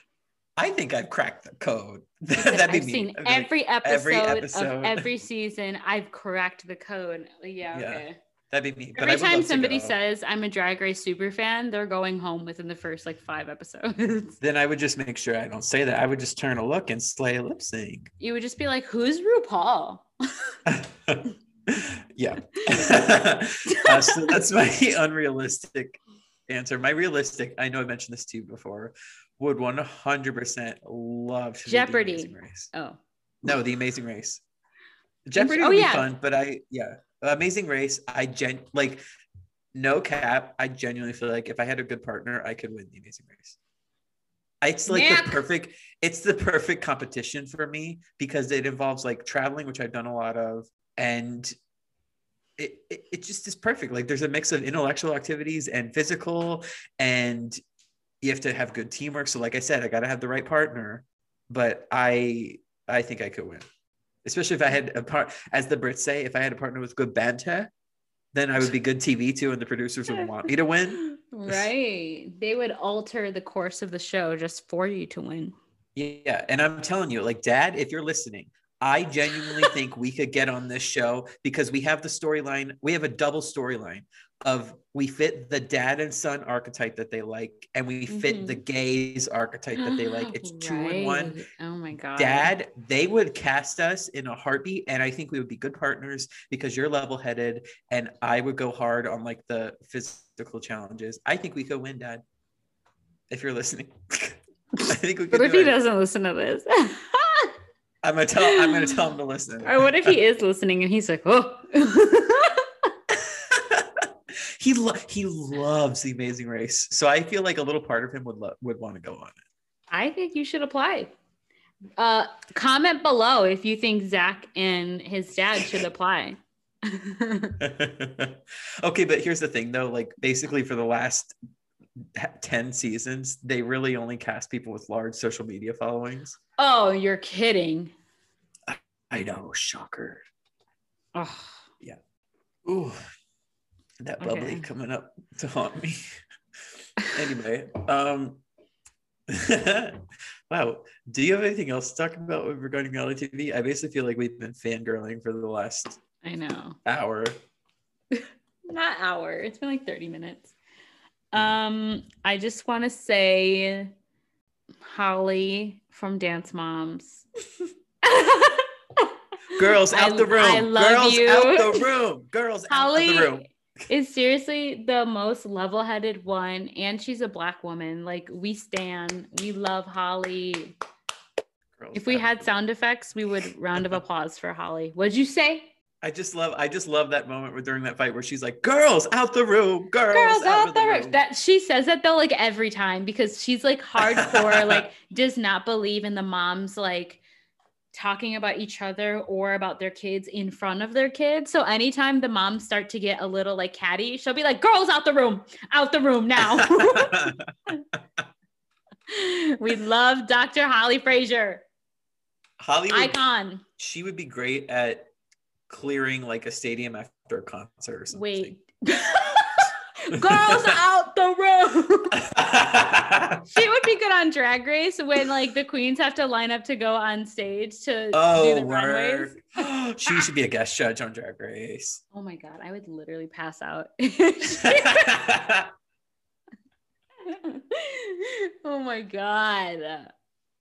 [SPEAKER 1] I think I've cracked the code. That'd
[SPEAKER 2] be I've seen every, like, episode every episode of every season. I've cracked the code. Yeah, yeah. okay.
[SPEAKER 1] That'd be me.
[SPEAKER 2] Every time somebody says I'm a Drag Race super fan, they're going home within the first like five episodes.
[SPEAKER 1] then I would just make sure I don't say that. I would just turn a look and slay a lip sync.
[SPEAKER 2] you would just be like, "Who's RuPaul?"
[SPEAKER 1] yeah. Uh, so that's my unrealistic answer. My realistic, I know I mentioned this to you before, would 100% love to do The
[SPEAKER 2] Jeopardy.
[SPEAKER 1] Amazing Race.
[SPEAKER 2] Oh,
[SPEAKER 1] No, The Amazing Race. Jeopardy
[SPEAKER 2] Oh,
[SPEAKER 1] would
[SPEAKER 2] yeah.
[SPEAKER 1] be fun, but I, yeah. Amazing Race, I gen, like, no cap, I genuinely feel like if I had a good partner, I could win The Amazing Race. It's like
[SPEAKER 2] Nick.
[SPEAKER 1] the perfect, it's the perfect competition for me because it involves like traveling, which I've done a lot of, and it, it, it just is perfect. Like there's a mix of intellectual activities and physical, and you have to have good teamwork. So, like I said, I got to have the right partner. But I, I think I could win, especially if I had a part, as the Brits say, if I had a partner with good banter, then I would be good TV too, and the producers would want me to win.
[SPEAKER 2] right. They would alter the course of the show just for you to win.
[SPEAKER 1] Yeah, and I'm telling you, like, Dad, if you're listening, I genuinely think we could get on this show because we have the storyline. We have a double storyline of we fit the dad and son archetype that they like, and we fit
[SPEAKER 2] Mhm.
[SPEAKER 1] the gays archetype that they like. It's two in one.
[SPEAKER 2] Right. Oh my god.
[SPEAKER 1] Dad, they would cast us in a heartbeat, and I think we would be good partners because you're level-headed, and I would go hard on like the physical challenges. I think we could win, Dad. If you're listening, I think we could.
[SPEAKER 2] What if he
[SPEAKER 1] it.
[SPEAKER 2] doesn't listen to this?
[SPEAKER 1] I'm gonna tell. I'm gonna tell him to listen.
[SPEAKER 2] or what if he is listening and he's like, oh.
[SPEAKER 1] He lo- he loves the Amazing Race, so I feel like a little part of him would lo- would want to go on it.
[SPEAKER 2] I think you should apply. Uh, comment below if you think Zach and his dad should apply.
[SPEAKER 1] okay, but here's the thing, though. Like basically, for the last ten seasons, they really only cast people with large social media followings.
[SPEAKER 2] oh, you're kidding.
[SPEAKER 1] I know, shocker.
[SPEAKER 2] Oh, Yeah.
[SPEAKER 1] Ooh, that bubbly
[SPEAKER 2] Okay.
[SPEAKER 1] coming up to haunt me. anyway, um, wow. Do you have anything else to talk about regarding reality TV? I basically feel like we've been fangirling for the last
[SPEAKER 2] I know.
[SPEAKER 1] hour.
[SPEAKER 2] Not hour. It's been like 30 minutes. Um, I just want to say Holly from Dance Moms.
[SPEAKER 1] Girls out
[SPEAKER 2] I-
[SPEAKER 1] the room.
[SPEAKER 2] I love
[SPEAKER 1] Girls
[SPEAKER 2] you.
[SPEAKER 1] out the room. Girls out of the room.
[SPEAKER 2] Is seriously the most level-headed one, and she's a black woman. Like we stand, we love Holly.
[SPEAKER 1] Girls
[SPEAKER 2] If we had sound effects, we would round of applause for Holly. What'd you say?
[SPEAKER 1] I just love I just love that moment where during that fight where she's like, "Girls out the room, girls,
[SPEAKER 2] Girls out
[SPEAKER 1] the
[SPEAKER 2] there.
[SPEAKER 1] room."
[SPEAKER 2] That she says that though, like every time because she's like hardcore, like does not believe in the moms like talking about each other or about their kids in front of their kids. So anytime the moms start to get a little like catty, she'll be like, "Girls out the room, out the room now." we love Dr. Holly Frazier,
[SPEAKER 1] Hollywood,
[SPEAKER 2] icon.
[SPEAKER 1] she would be great at clearing like a stadium after a concert or something.
[SPEAKER 2] Wait. Girls out the room. she would be good on drag race when like the queens have to line up to go on stage to do
[SPEAKER 1] oh,
[SPEAKER 2] the runways.
[SPEAKER 1] she should be a guest judge on Drag Race.
[SPEAKER 2] Oh my god, I would literally pass out. oh my god.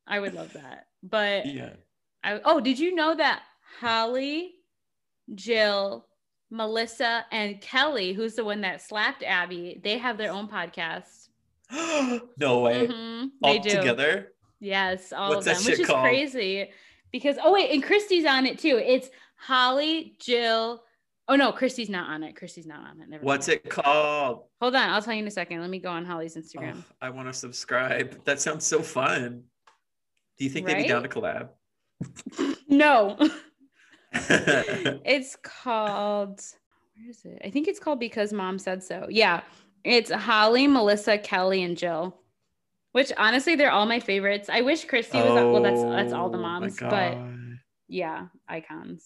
[SPEAKER 2] I would love that. But
[SPEAKER 1] yeah.
[SPEAKER 2] I oh, did you know that Holly, Jill, Melissa, and Kelly, who's the one that slapped Abby, they have their own podcast.
[SPEAKER 1] no way.
[SPEAKER 2] Mhm, they
[SPEAKER 1] All
[SPEAKER 2] do.
[SPEAKER 1] together.
[SPEAKER 2] Yes, all
[SPEAKER 1] What's
[SPEAKER 2] of them, which is
[SPEAKER 1] called?
[SPEAKER 2] crazy. Because oh wait, and Christi's on it too. It's Holly, Jill. Oh no, Christi's not on it. Christi's not on it. Never
[SPEAKER 1] What's it called?
[SPEAKER 2] Hold on, I'll tell you in a second. Let me go on Holly's Instagram.
[SPEAKER 1] Oh, I want to subscribe. That sounds so fun. Do you think they'd be down to collab?
[SPEAKER 2] No, it's called. Where is it? I think it's called because Mom said so. Yeah, it's Holly, Melissa, Kelly, and Jill. Which honestly, they're all my favorites. I wish Christi was. on well, that's that's all the
[SPEAKER 1] Oh
[SPEAKER 2] moms, but yeah, icons.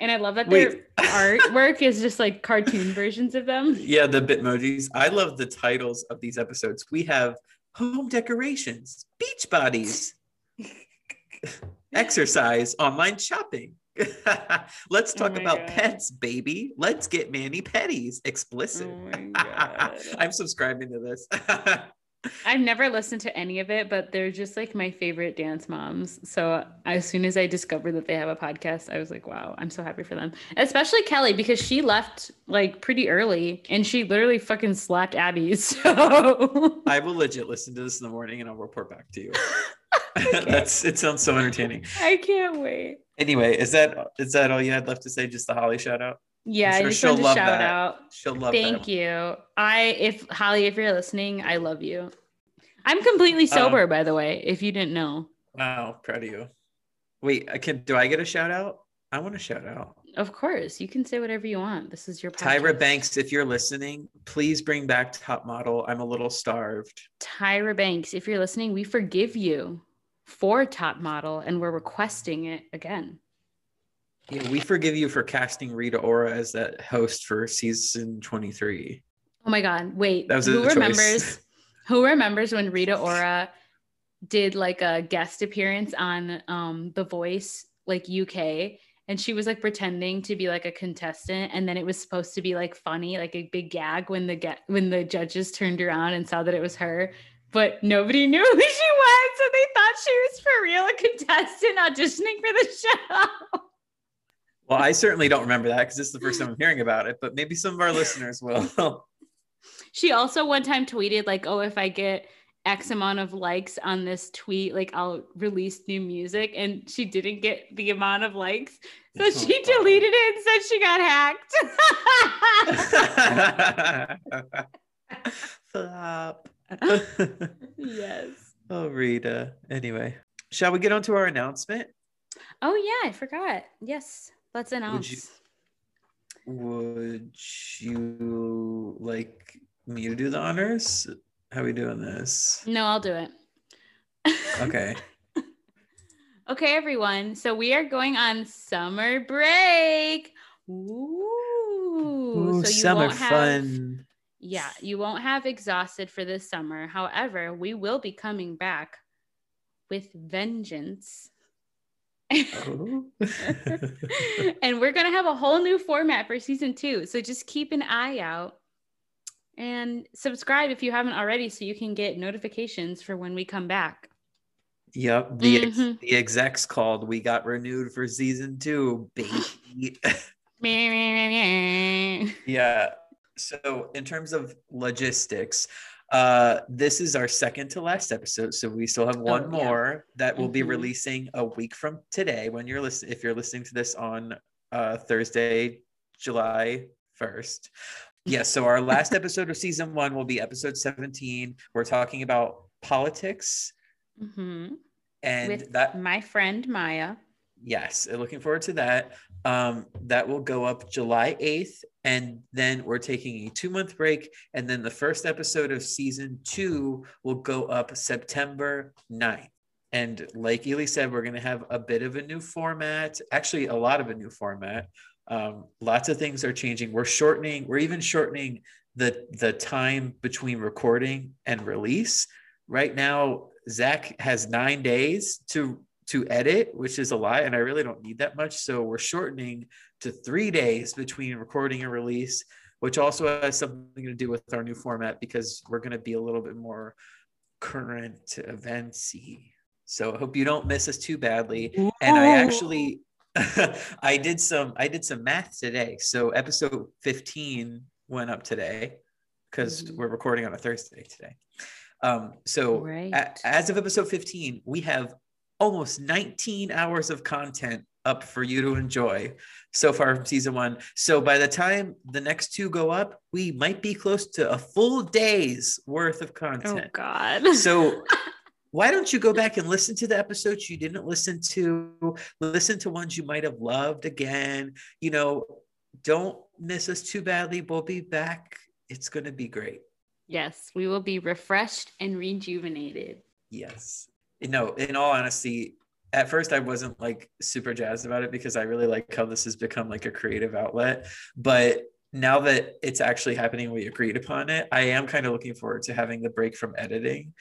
[SPEAKER 2] And I love that their artwork is just like cartoon versions of them.
[SPEAKER 1] Yeah, the Bitmojis. I love the titles of these episodes. We have home decorations, beach bodies, exercise, online shopping, Let's
[SPEAKER 2] Oh
[SPEAKER 1] talk
[SPEAKER 2] my
[SPEAKER 1] about
[SPEAKER 2] God.
[SPEAKER 1] pets, baby. Let's get Mani-Pedis explicit.
[SPEAKER 2] Oh my God.
[SPEAKER 1] I'm subscribing to this.
[SPEAKER 2] I've never listened to any of it, but they're just like my favorite dance moms. So as soon as I discovered that they have a podcast, I was like, wow, I'm so happy for them. Especially Kelly, because she left like pretty early and she literally fucking slapped Abby. So
[SPEAKER 1] I will legit listen to this in the morning and I'll report back to you. That's it sounds so entertaining.
[SPEAKER 2] I can't wait.
[SPEAKER 1] Anyway, is that is that all you had left to say? Just the Holly shout out?
[SPEAKER 2] Yeah,
[SPEAKER 1] sure
[SPEAKER 2] I just
[SPEAKER 1] she'll love
[SPEAKER 2] shout
[SPEAKER 1] that.
[SPEAKER 2] out.
[SPEAKER 1] She'll love
[SPEAKER 2] Thank
[SPEAKER 1] that.
[SPEAKER 2] you. I if Holly, if you're listening, I love you. I'm completely sober,
[SPEAKER 1] Um,
[SPEAKER 2] by the way, if you didn't know.
[SPEAKER 1] Wow, proud of you. Wait, I can do I get a shout out? I want to shout out.
[SPEAKER 2] Of course, you can say whatever you want. This is your
[SPEAKER 1] Tyra. Banks, if you're listening, please bring back Top Model. I'm a little starved.
[SPEAKER 2] Tyra Banks, if you're listening, we forgive you for top model and we're requesting it again.
[SPEAKER 1] Yeah, we forgive you for casting Rita Ora as that host for season 23.
[SPEAKER 2] Oh my god, wait.
[SPEAKER 1] That was
[SPEAKER 2] who
[SPEAKER 1] choice.
[SPEAKER 2] remembers who remembers when Rita Ora did like a guest appearance on um The Voice like UK and she was like pretending to be like a contestant and then it was supposed to be like funny like a big gag when the get when the judges turned around and saw that it was her but nobody knew who she was so they thought she was for real a contestant auditioning for the show
[SPEAKER 1] Well, I certainly don't remember that because this is the first time I'm hearing about it, but maybe some of our listeners will.
[SPEAKER 2] She also one time tweeted like, "Oh, if I get X amount of likes on this tweet, like I'll release new music." And she didn't get the amount of likes, so
[SPEAKER 1] Oh,
[SPEAKER 2] she
[SPEAKER 1] God.
[SPEAKER 2] deleted it and said she got hacked.
[SPEAKER 1] Flop.
[SPEAKER 2] yes.
[SPEAKER 1] oh, Rita. Anyway, shall we get on to our announcement?
[SPEAKER 2] Oh yeah, I forgot. Yes, let's announce.
[SPEAKER 1] you- Would you like me to do the honors? How are we doing this?
[SPEAKER 2] No, I'll do it.
[SPEAKER 1] Okay.
[SPEAKER 2] Okay, everyone. So we are going on summer break. Ooh.
[SPEAKER 1] Ooh,
[SPEAKER 2] so you
[SPEAKER 1] summer
[SPEAKER 2] won't have
[SPEAKER 1] fun.
[SPEAKER 2] Yeah, you won't have exhausted for this summer. However, we will be coming back with vengeance.
[SPEAKER 1] Oh.
[SPEAKER 2] and we're going to have a whole new format for season two. So just keep an eye out and subscribe if you haven't already so you can get notifications for when we come back.
[SPEAKER 1] Yep, the ex-
[SPEAKER 2] Mhm.
[SPEAKER 1] the execs called. We got renewed for season two, baby. yeah. So in terms of logistics, uh, this is our second to last episode. So we still have one
[SPEAKER 2] Oh, yeah.
[SPEAKER 1] more that will be
[SPEAKER 2] Mhm.
[SPEAKER 1] releasing a week from today. When you're listening, if you're listening to this on uh, Thursday, July first. Yes. so our last episode of season one will be episode 17. We're talking about politics
[SPEAKER 2] hmm
[SPEAKER 1] and
[SPEAKER 2] With
[SPEAKER 1] that
[SPEAKER 2] my friend Maya.
[SPEAKER 1] Yes, looking forward to that. Um, that will go up July 8th. And then we're taking a two month break. And then the first episode of season two will go up September 9th. And like Ely said, we're going to have a bit of a new format, actually, a lot of a new format. Um, lots of things are changing. We're shortening, we're even shortening the, the time between recording and release. Right now, Zach has nine days to to edit, which is a lot, and I really don't need that much. So we're shortening to three days between recording and release, which also has something to do with our new format because we're going to be a little bit more current to eventsy. So I hope you don't miss us too badly. And I actually I did some I did some math today. So episode 15 went up today because
[SPEAKER 2] Mhm.
[SPEAKER 1] we're recording on a Thursday today. Um, so
[SPEAKER 2] Right.
[SPEAKER 1] a- as of episode 15, we have almost 19 hours of content up for you to enjoy so far from season one. So by the time the next two go up, we might be close to a full day's worth of
[SPEAKER 2] oh,
[SPEAKER 1] content. Oh.
[SPEAKER 2] God.
[SPEAKER 1] So why don't you go back and listen to the episodes you didn't listen to? Listen to ones you might have loved again. You know, don't miss us too badly. We'll be back. It's going to be great.
[SPEAKER 2] yes, we will be refreshed and rejuvenated.
[SPEAKER 1] Yes. No, in all honesty, at first I wasn't like super jazzed about it because I really like how this has become like a creative outlet. But now that it's actually happening, we agreed upon it. I am kind of looking forward to having the break from editing.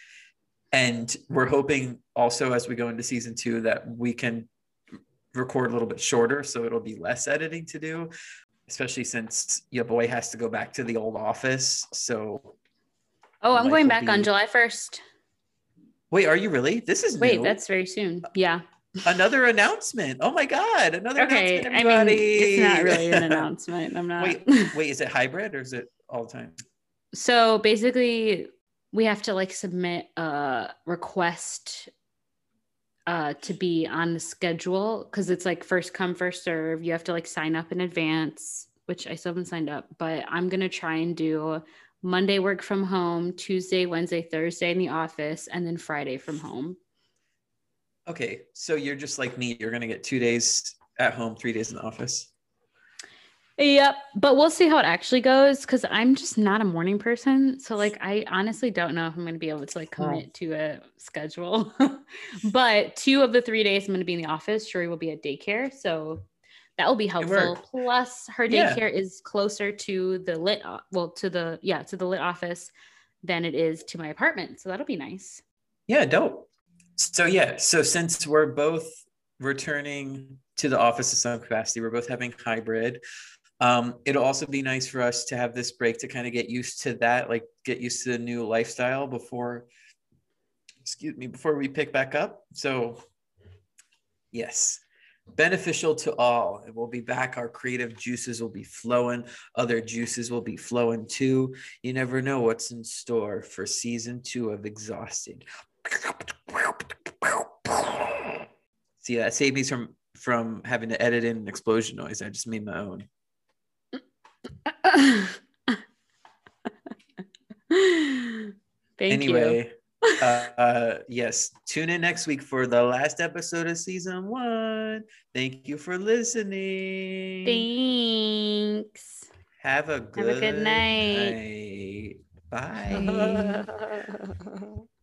[SPEAKER 1] And we're hoping also as we go into season two that we can record a little bit shorter, so it'll be less editing to do, especially since your boy has to go back to the old office. So,
[SPEAKER 2] Oh, I'm going back on July 1st.
[SPEAKER 1] Wait, are you really? This is
[SPEAKER 2] Wait,
[SPEAKER 1] new.
[SPEAKER 2] that's very soon. Yeah.
[SPEAKER 1] another announcement. Oh my god, another
[SPEAKER 2] Okay.
[SPEAKER 1] announcement.
[SPEAKER 2] I mean,
[SPEAKER 1] Everybody.
[SPEAKER 2] it's not really an announcement. I'm not.
[SPEAKER 1] wait, wait, is it hybrid or is it all the time?
[SPEAKER 2] so basically, we have to like submit a request uh, to be on the schedule because it's like first come, first serve. You have to like sign up in advance, which I still haven't signed up, but I'm going to try and do Monday work from home, Tuesday, Wednesday, Thursday in the office, and then Friday from home.
[SPEAKER 1] Okay, so you're just like me. You're gonna get two days at home, three days in the office.
[SPEAKER 2] Yep. But we'll see how it actually goes because I'm just not a morning person. So like I honestly don't know if I'm gonna be able to like commit to a schedule. but two of the three days I'm gonna be in the office. Shuri will be at daycare. So that will be helpful. Plus her
[SPEAKER 1] Yeah.
[SPEAKER 2] daycare is closer to the lit well, to the yeah, to the lit office than it is to my apartment. So that'll be nice.
[SPEAKER 1] Yeah, dope. So yeah, so since we're both returning to the office in some capacity, we're both having hybrid. Um, it'll also be nice for us to have this break to kind of get used to that, like get used to the new lifestyle before, excuse me, before we pick back up. So yes, beneficial to all. And we'll be back. Our creative juices will be flowing. Other juices will be flowing too. You never know what's in store for season two of Exhausted. See, that saved me from from having to edit in an explosion noise. I just made my own.
[SPEAKER 2] Thank
[SPEAKER 1] anyway, uh, uh, yes, tune in next week for the last episode of season one. Thank you for listening.
[SPEAKER 2] Thanks.
[SPEAKER 1] Have a
[SPEAKER 2] a
[SPEAKER 1] good,
[SPEAKER 2] good night.
[SPEAKER 1] night. Bye.